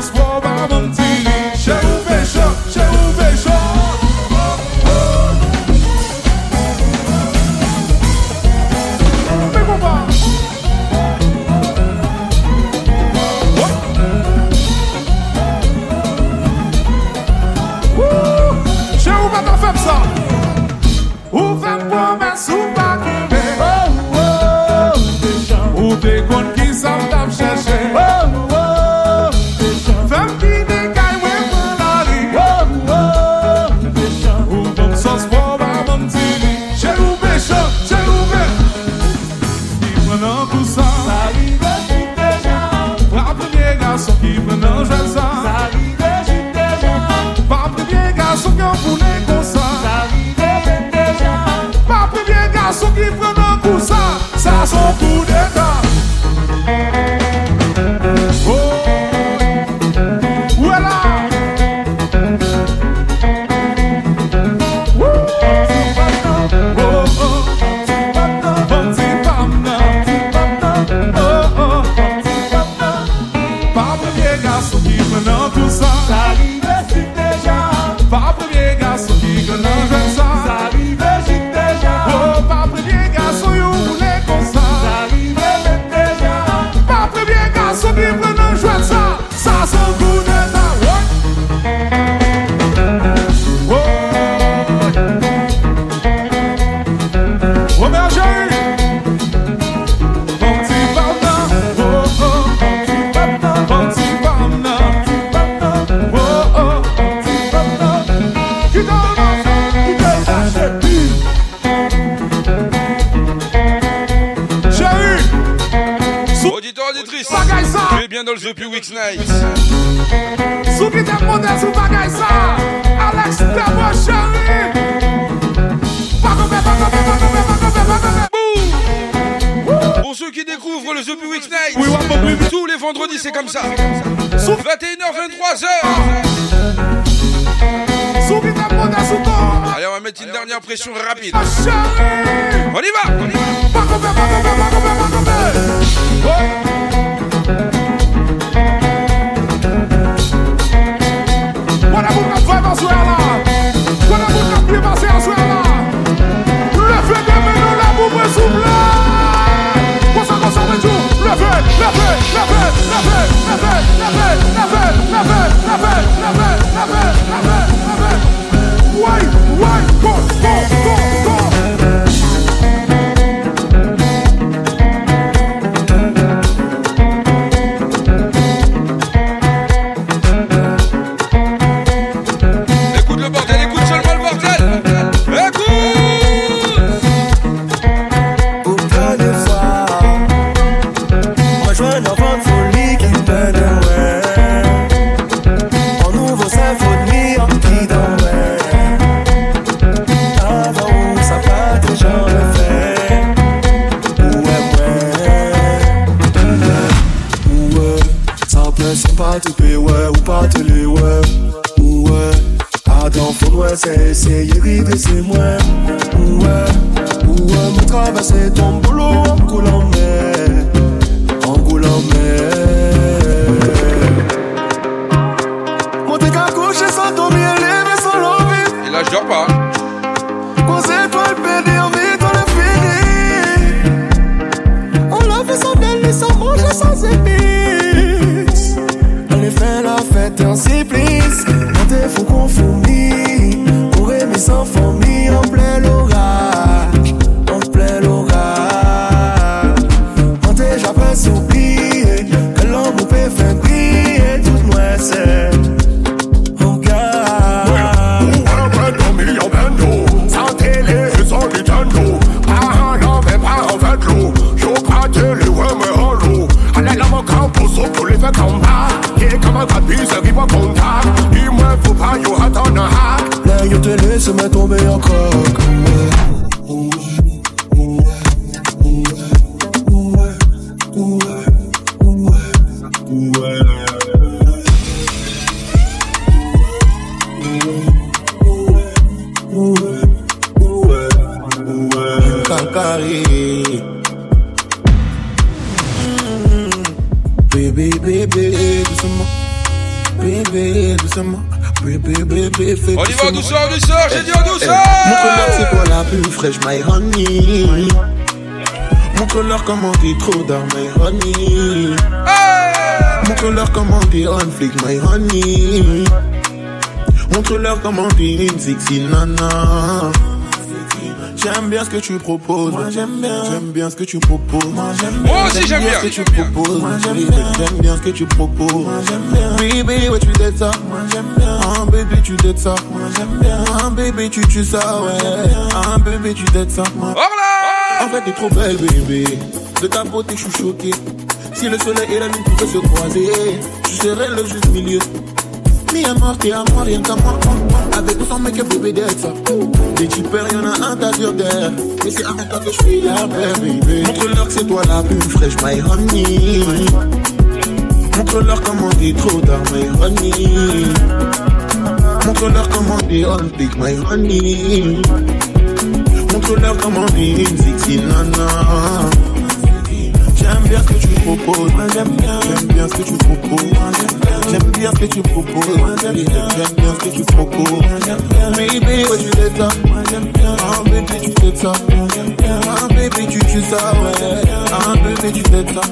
for what I. Drop out. Yo te laisse me tomber en fraîche, my honey. Montre-leur comment t'es trop dans my honey. Montre-leur comment t'es on flick, my honey. Montre-leur comment t'es une sexy nana. J'aime bien ce que tu proposes. Moi j'aime bien. J'aime bien ce que tu proposes. Moi j'aime bien. Moi aussi, j'aime bien. ce que tu proposes. Moi j'aime bien. J'aime bien ce que tu proposes. Moi j'aime bien. Baby, ouais tu dettes ça. Moi j'aime bien. Ah baby tu dettes ça. Moi j'aime bien. Ah baby tu tues ça ouais. Ah baby tu dettes ça. Moi. En fait t'es trop belle bébé. De ta beauté je suis choqué. Si le soleil et la lune pouvaient se croiser, tu serais le juste milieu. Mi amor, t'es à moi, rien qu'à moi. Avec ou sans make-up, bébé, d'être ça. Des typeurs, y'en a un tas sur terre. Mais c'est avec toi que je suis la paix, bébé. Montre-leur que c'est toi la plus fraîche, my honey. Montre-leur comment t'es trop dans my honey. Montre-leur comment on pick, my honey. Montre-leur comment une sexy nana. J'aime bien ce que tu proposes, j'aime bien, j'aime bien ce que tu proposes, j'aime bien, ce que tu proposes, j'aime bien, ce que tu proposes, baby, fais ça, moi j'aime bien, ah baby tu fais ça, ah baby tu tues ça, ouais, ah baby tu fais ça,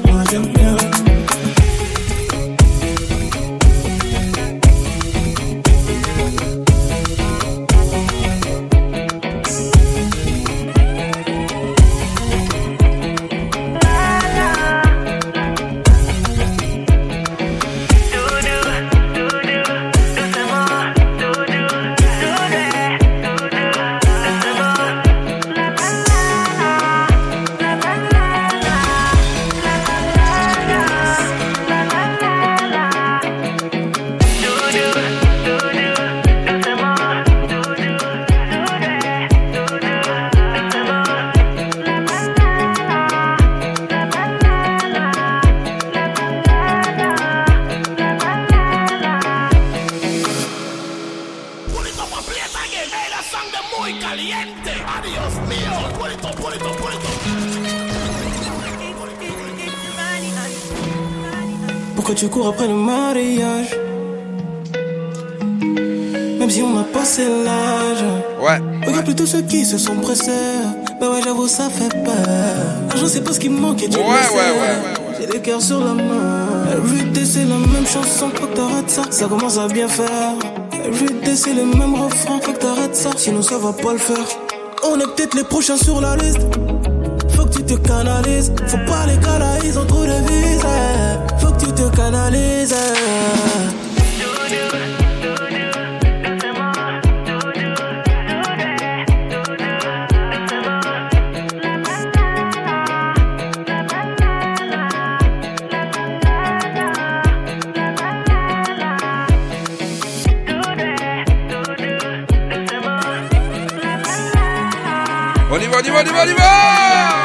Même si on a passé l'âge. Ouais. Regarde plutôt ceux qui se sont pressés Bah ouais j'avoue ça fait peur. Je sais pas ce qui me manque et tu Ouais, le sais ouais, ouais, J'ai le cœur sur la main. Everyday c'est la même chanson Faut que t'arrêtes ça. Ça commence à bien faire. Everyday c'est le même refrain Faut que t'arrêtes ça. Sinon ça va pas le faire. On est peut-être les prochains sur la liste. Faut que tu te canalises. Faut pas les canaliser de vies eh. Faut que tu te canalises va, on y va, on y va, on y va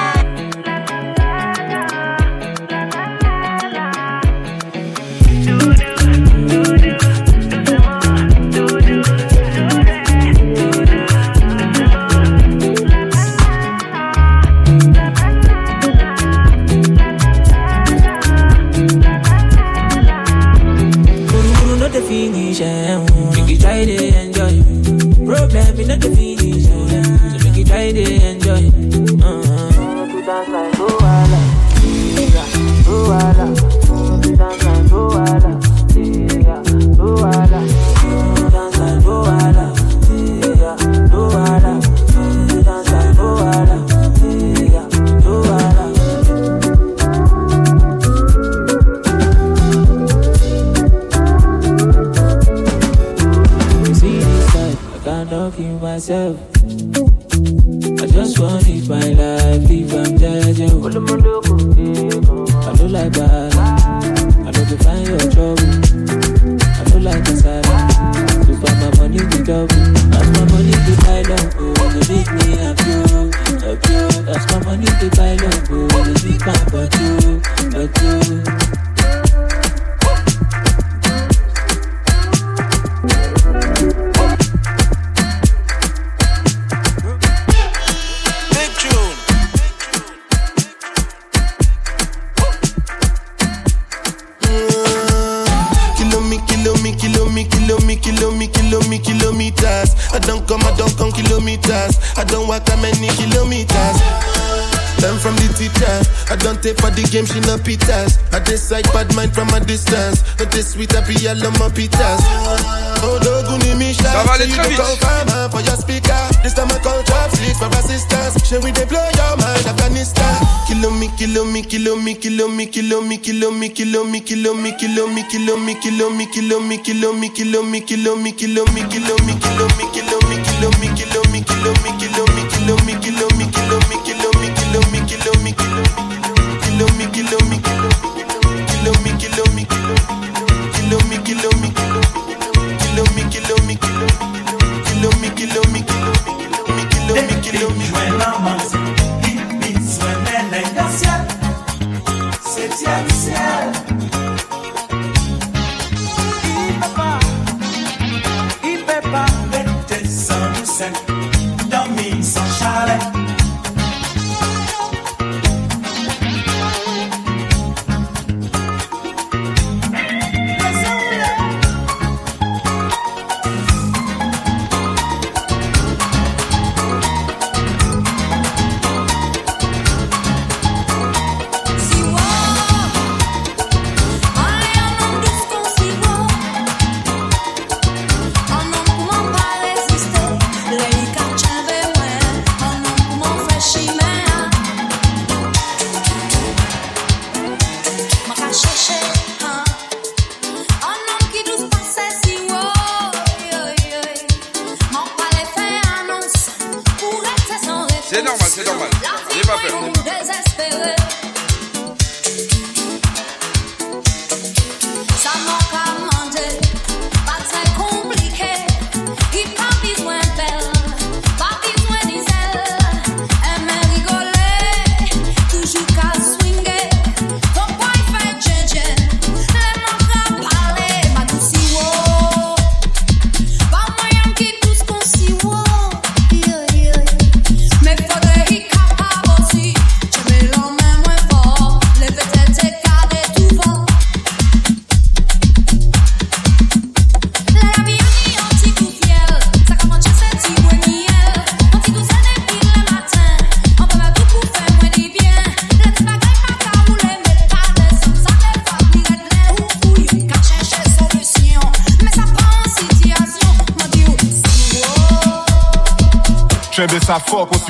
Mickey, me, Mickey, me, Mickey, little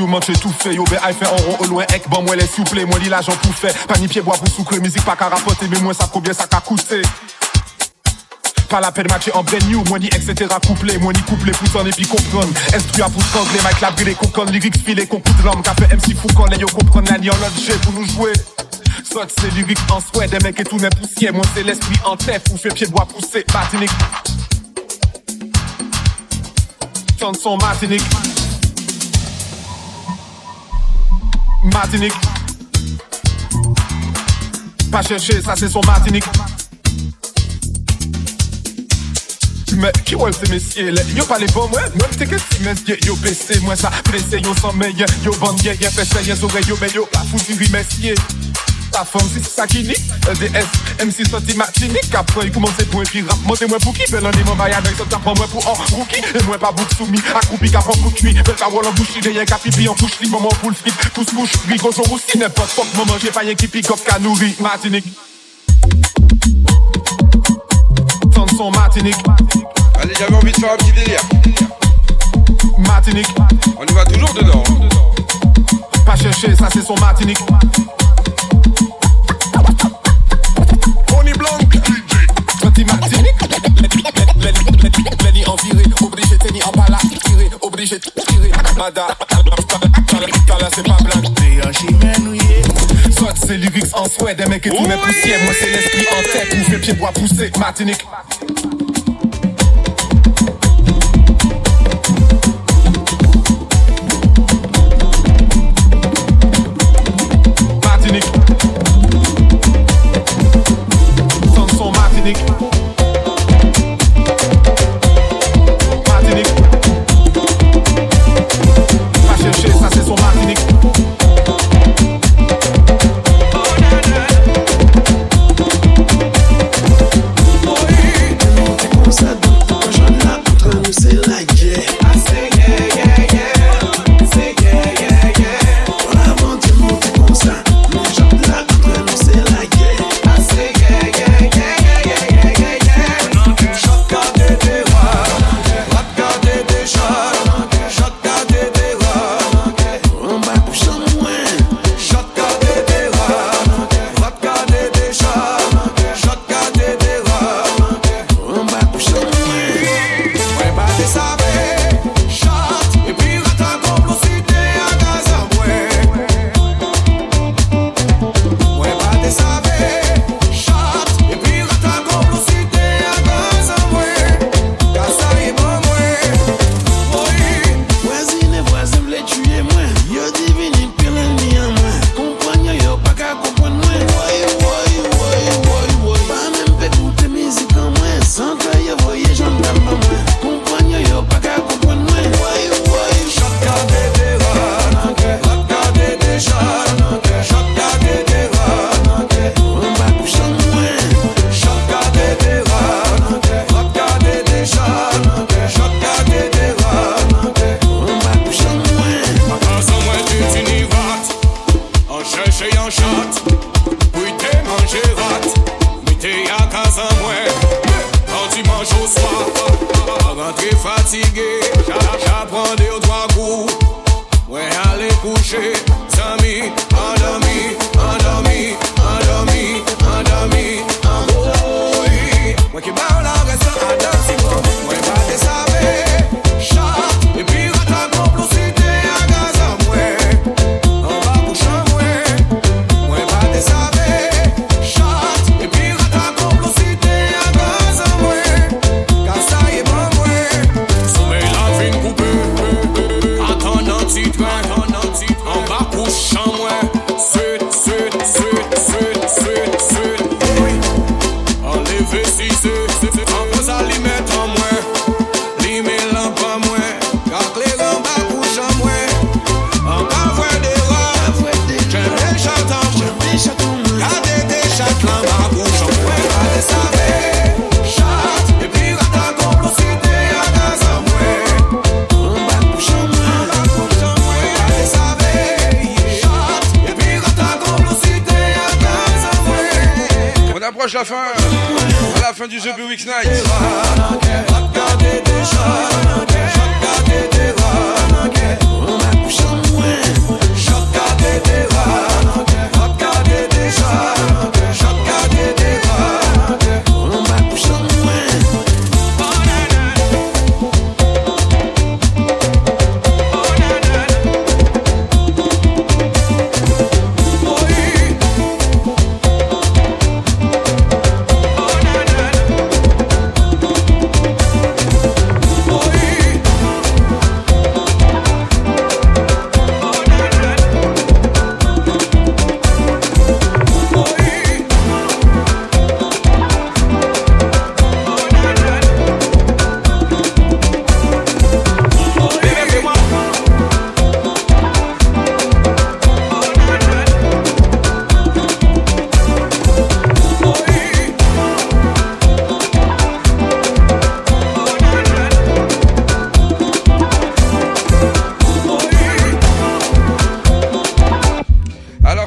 fort, aussi ou manche tout fait. Yo, ben, aïe fait en rond au loin, ek, bon, moi, les souple, moi, dit l'argent pour faire. Pas bois pour sucre, musique pas qu'à rapporter, mais moi, ça combien ça qu'a coûté. Pas la peine matcher en brand new, moi ni etc. couplé, moi ni couplé pour s'en et puis comprendre. Instruit à pour strangler, Mike la brûlé, concon, lyrics filé, qu'on coûte l'homme, fait MC fou quand les yo comprennent la en l'autre jet pour nous jouer. Soit c'est lyrics en souhait, des mecs et tout n'est poussière, moi c'est l'esprit en tête, pour faire pied bois pousser, Martinique. Tente son Martinique. Martinique. Pas chercher, ça c'est son Martinique. Mè, ki wèl se mesye lè, yo pale bon mwen Mwen te ke si mesye, yo bese mwen sa Plese yo san meyen, yo bandye Yen fese, yen zore, yo men yo La fouti ri mesye ta femme si c'est ça qui nique EDS, MC sorti Martinique. Après il commence pour un pirap Montez moi pour qui? Belle année mon maillard Il sorti pour moi pour un rookie. Et moi pas bouc soumis. Accroupi qu'à prendre pour cuit Belle parole en bouche Il y a un capipi en couche Il m'a pour le skip Pousse mouche Gris gros jour aussi N'est pas fuck Maman j'ai pas un qui pick up Qu'à nourrir Martinique. Tant son Martinique. Allez j'avais envie de faire un petit Martinique. On y va toujours dedans. Pas chercher ça c'est son Martinique. Ah d'accord, c'est pas blague, mais je. Soit c'est Livix en souhait des mecs, qui même si c'est moi, c'est l'esprit en tête, tous mes pieds pour pousser, Martinique. I say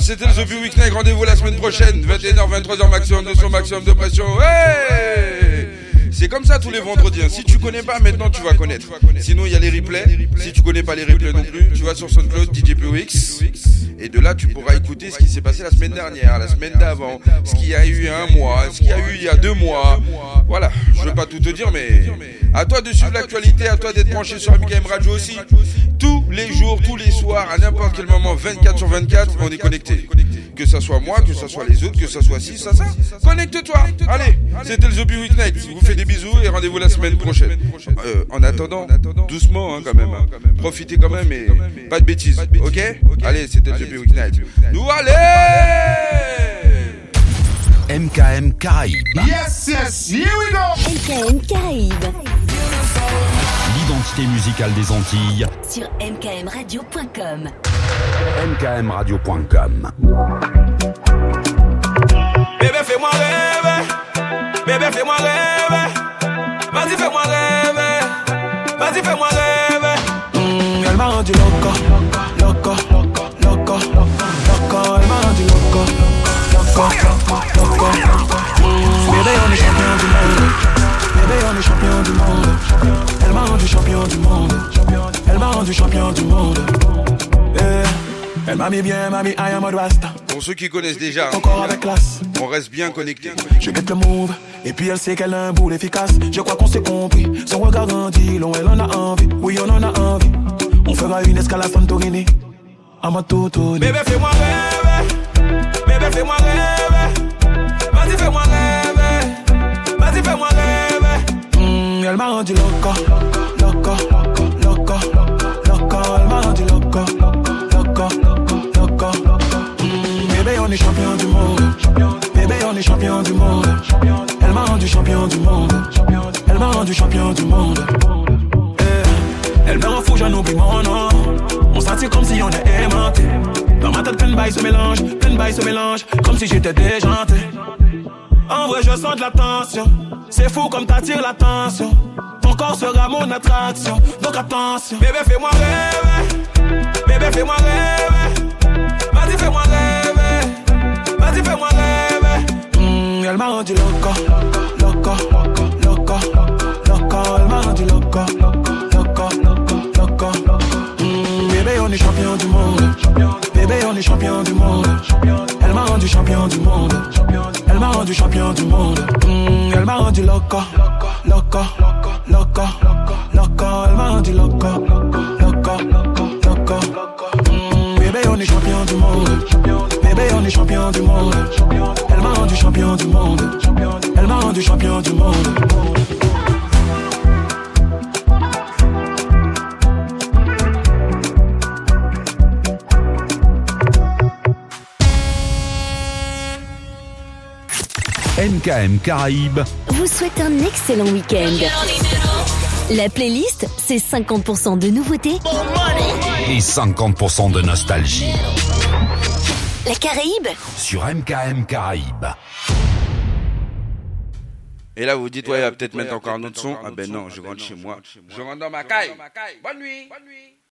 c'était le The Week Night. Rendez-vous la semaine prochaine, 21h, 23h maximum de son maximum de pression. Ouais c'est comme ça tous les vendredis. hein. Si tu connais pas, maintenant tu vas connaître. Sinon il y a les replays. Si tu connais pas les replays non plus, tu vas sur SoundCloud DJ POX. Et de là tu pourras écouter ce qui s'est passé la semaine dernière, la semaine d'avant, ce qu'il y a eu il y a un mois, ce qu'il y a eu il y a deux mois. Voilà, je veux pas tout te dire, mais à toi de suivre l'actualité, à toi d'être branché sur MKM Radio aussi. Tous les jours, tous les soirs, à n'importe quel moment, 24 sur 24, on est connecté. Que ça soit moi, que ça soit les autres, que ça soit ci, ça, ça. Connecte-toi. Allez, c'était le The vous des bisous et rendez-vous la semaine prochaine. Euh, en attendant, doucement hein, quand même. hein. Profitez quand même et pas de bêtises. Ok Allez, c'était le Bee Weeknight. Nous allez MKM Caraïbes. Yes, yes, here we go. MKM Caraïbes. L'identité musicale des Antilles. Sur mkmradio.com. mkmradio.com. Bébé, fais-moi rêver. Bébé, fais-moi rêver. Fais-moi rêver. Vas-y, fais-moi rêver. Mm, elle m'a rendu loco, loco, loco, loco, elle m'a rendu loco, loco, loco. Mm, bébé, on est champion du monde. Bébé, on est champion du monde. Elle m'a rendu champion du monde. Elle m'a rendu champion du monde. Eh, Elle m'a mis bien, m'a mis I am a rasta. Pour ceux qui connaissent déjà, Encore avec classe. on reste bien connecté. Je guette le move, et puis elle sait qu'elle a un boule efficace. Je crois qu'on s'est compris. Son regard grandit, long, elle en a envie. Oui, on en a envie. On fera une escale à Santorini. À ma toto. Bébé, fais-moi rêver. Bébé, fais-moi rêver. Vas-y, fais-moi rêver. Vas-y, fais-moi rêver. Mm, elle m'a rendu loco, loco, loco, on du monde. Bébé, on est champion du monde. Elle m'a rendu champion du monde. Elle m'a rendu champion du monde. Eh, Elle me rend fou, j'en oublie mon nom. On sentit comme si on est aimanté. Dans ma tête, plein de bails se mélange, plein de bails se mélange, comme si j'étais déjanté. En vrai, je sens de la tension. C'est fou comme t'attires l'attention. Ton corps sera mon attraction. Donc attention. Bébé, fais-moi rêver. Bébé, fais-moi rêver. Vas-y, fais-moi rêver tu fais-moi rêver. Mmh, elle m'a rendu loco, loco, loco, loco. Elle m'a rendu loco, loco, loco, loco. Mmh, bébé, on est champion du monde. Bébé, on est champion du monde. Elle m'a rendu champion du monde. Elle m'a rendu champion du monde. Mmh, elle m'a rendu loco, loco, loco, loco. Elle m'a rendu loco, loco, loco, loco. Mm, bébé, on est champion du monde. Bébé, on est champion du monde. Elle m'a rendu champion du monde. Elle m'a rendu champion du monde. MKM Caraïbes, vous souhaite un excellent week-end. La playlist, c'est 50% de nouveautés. et 50% de nostalgie La Caraïbe, sur MKM Caraïbes. Et là, vous dites, ouais, il va peut-être mettre encore un autre son. Ah ben non, je rentre chez moi. Je rentre dans ma caille. Bonne nuit.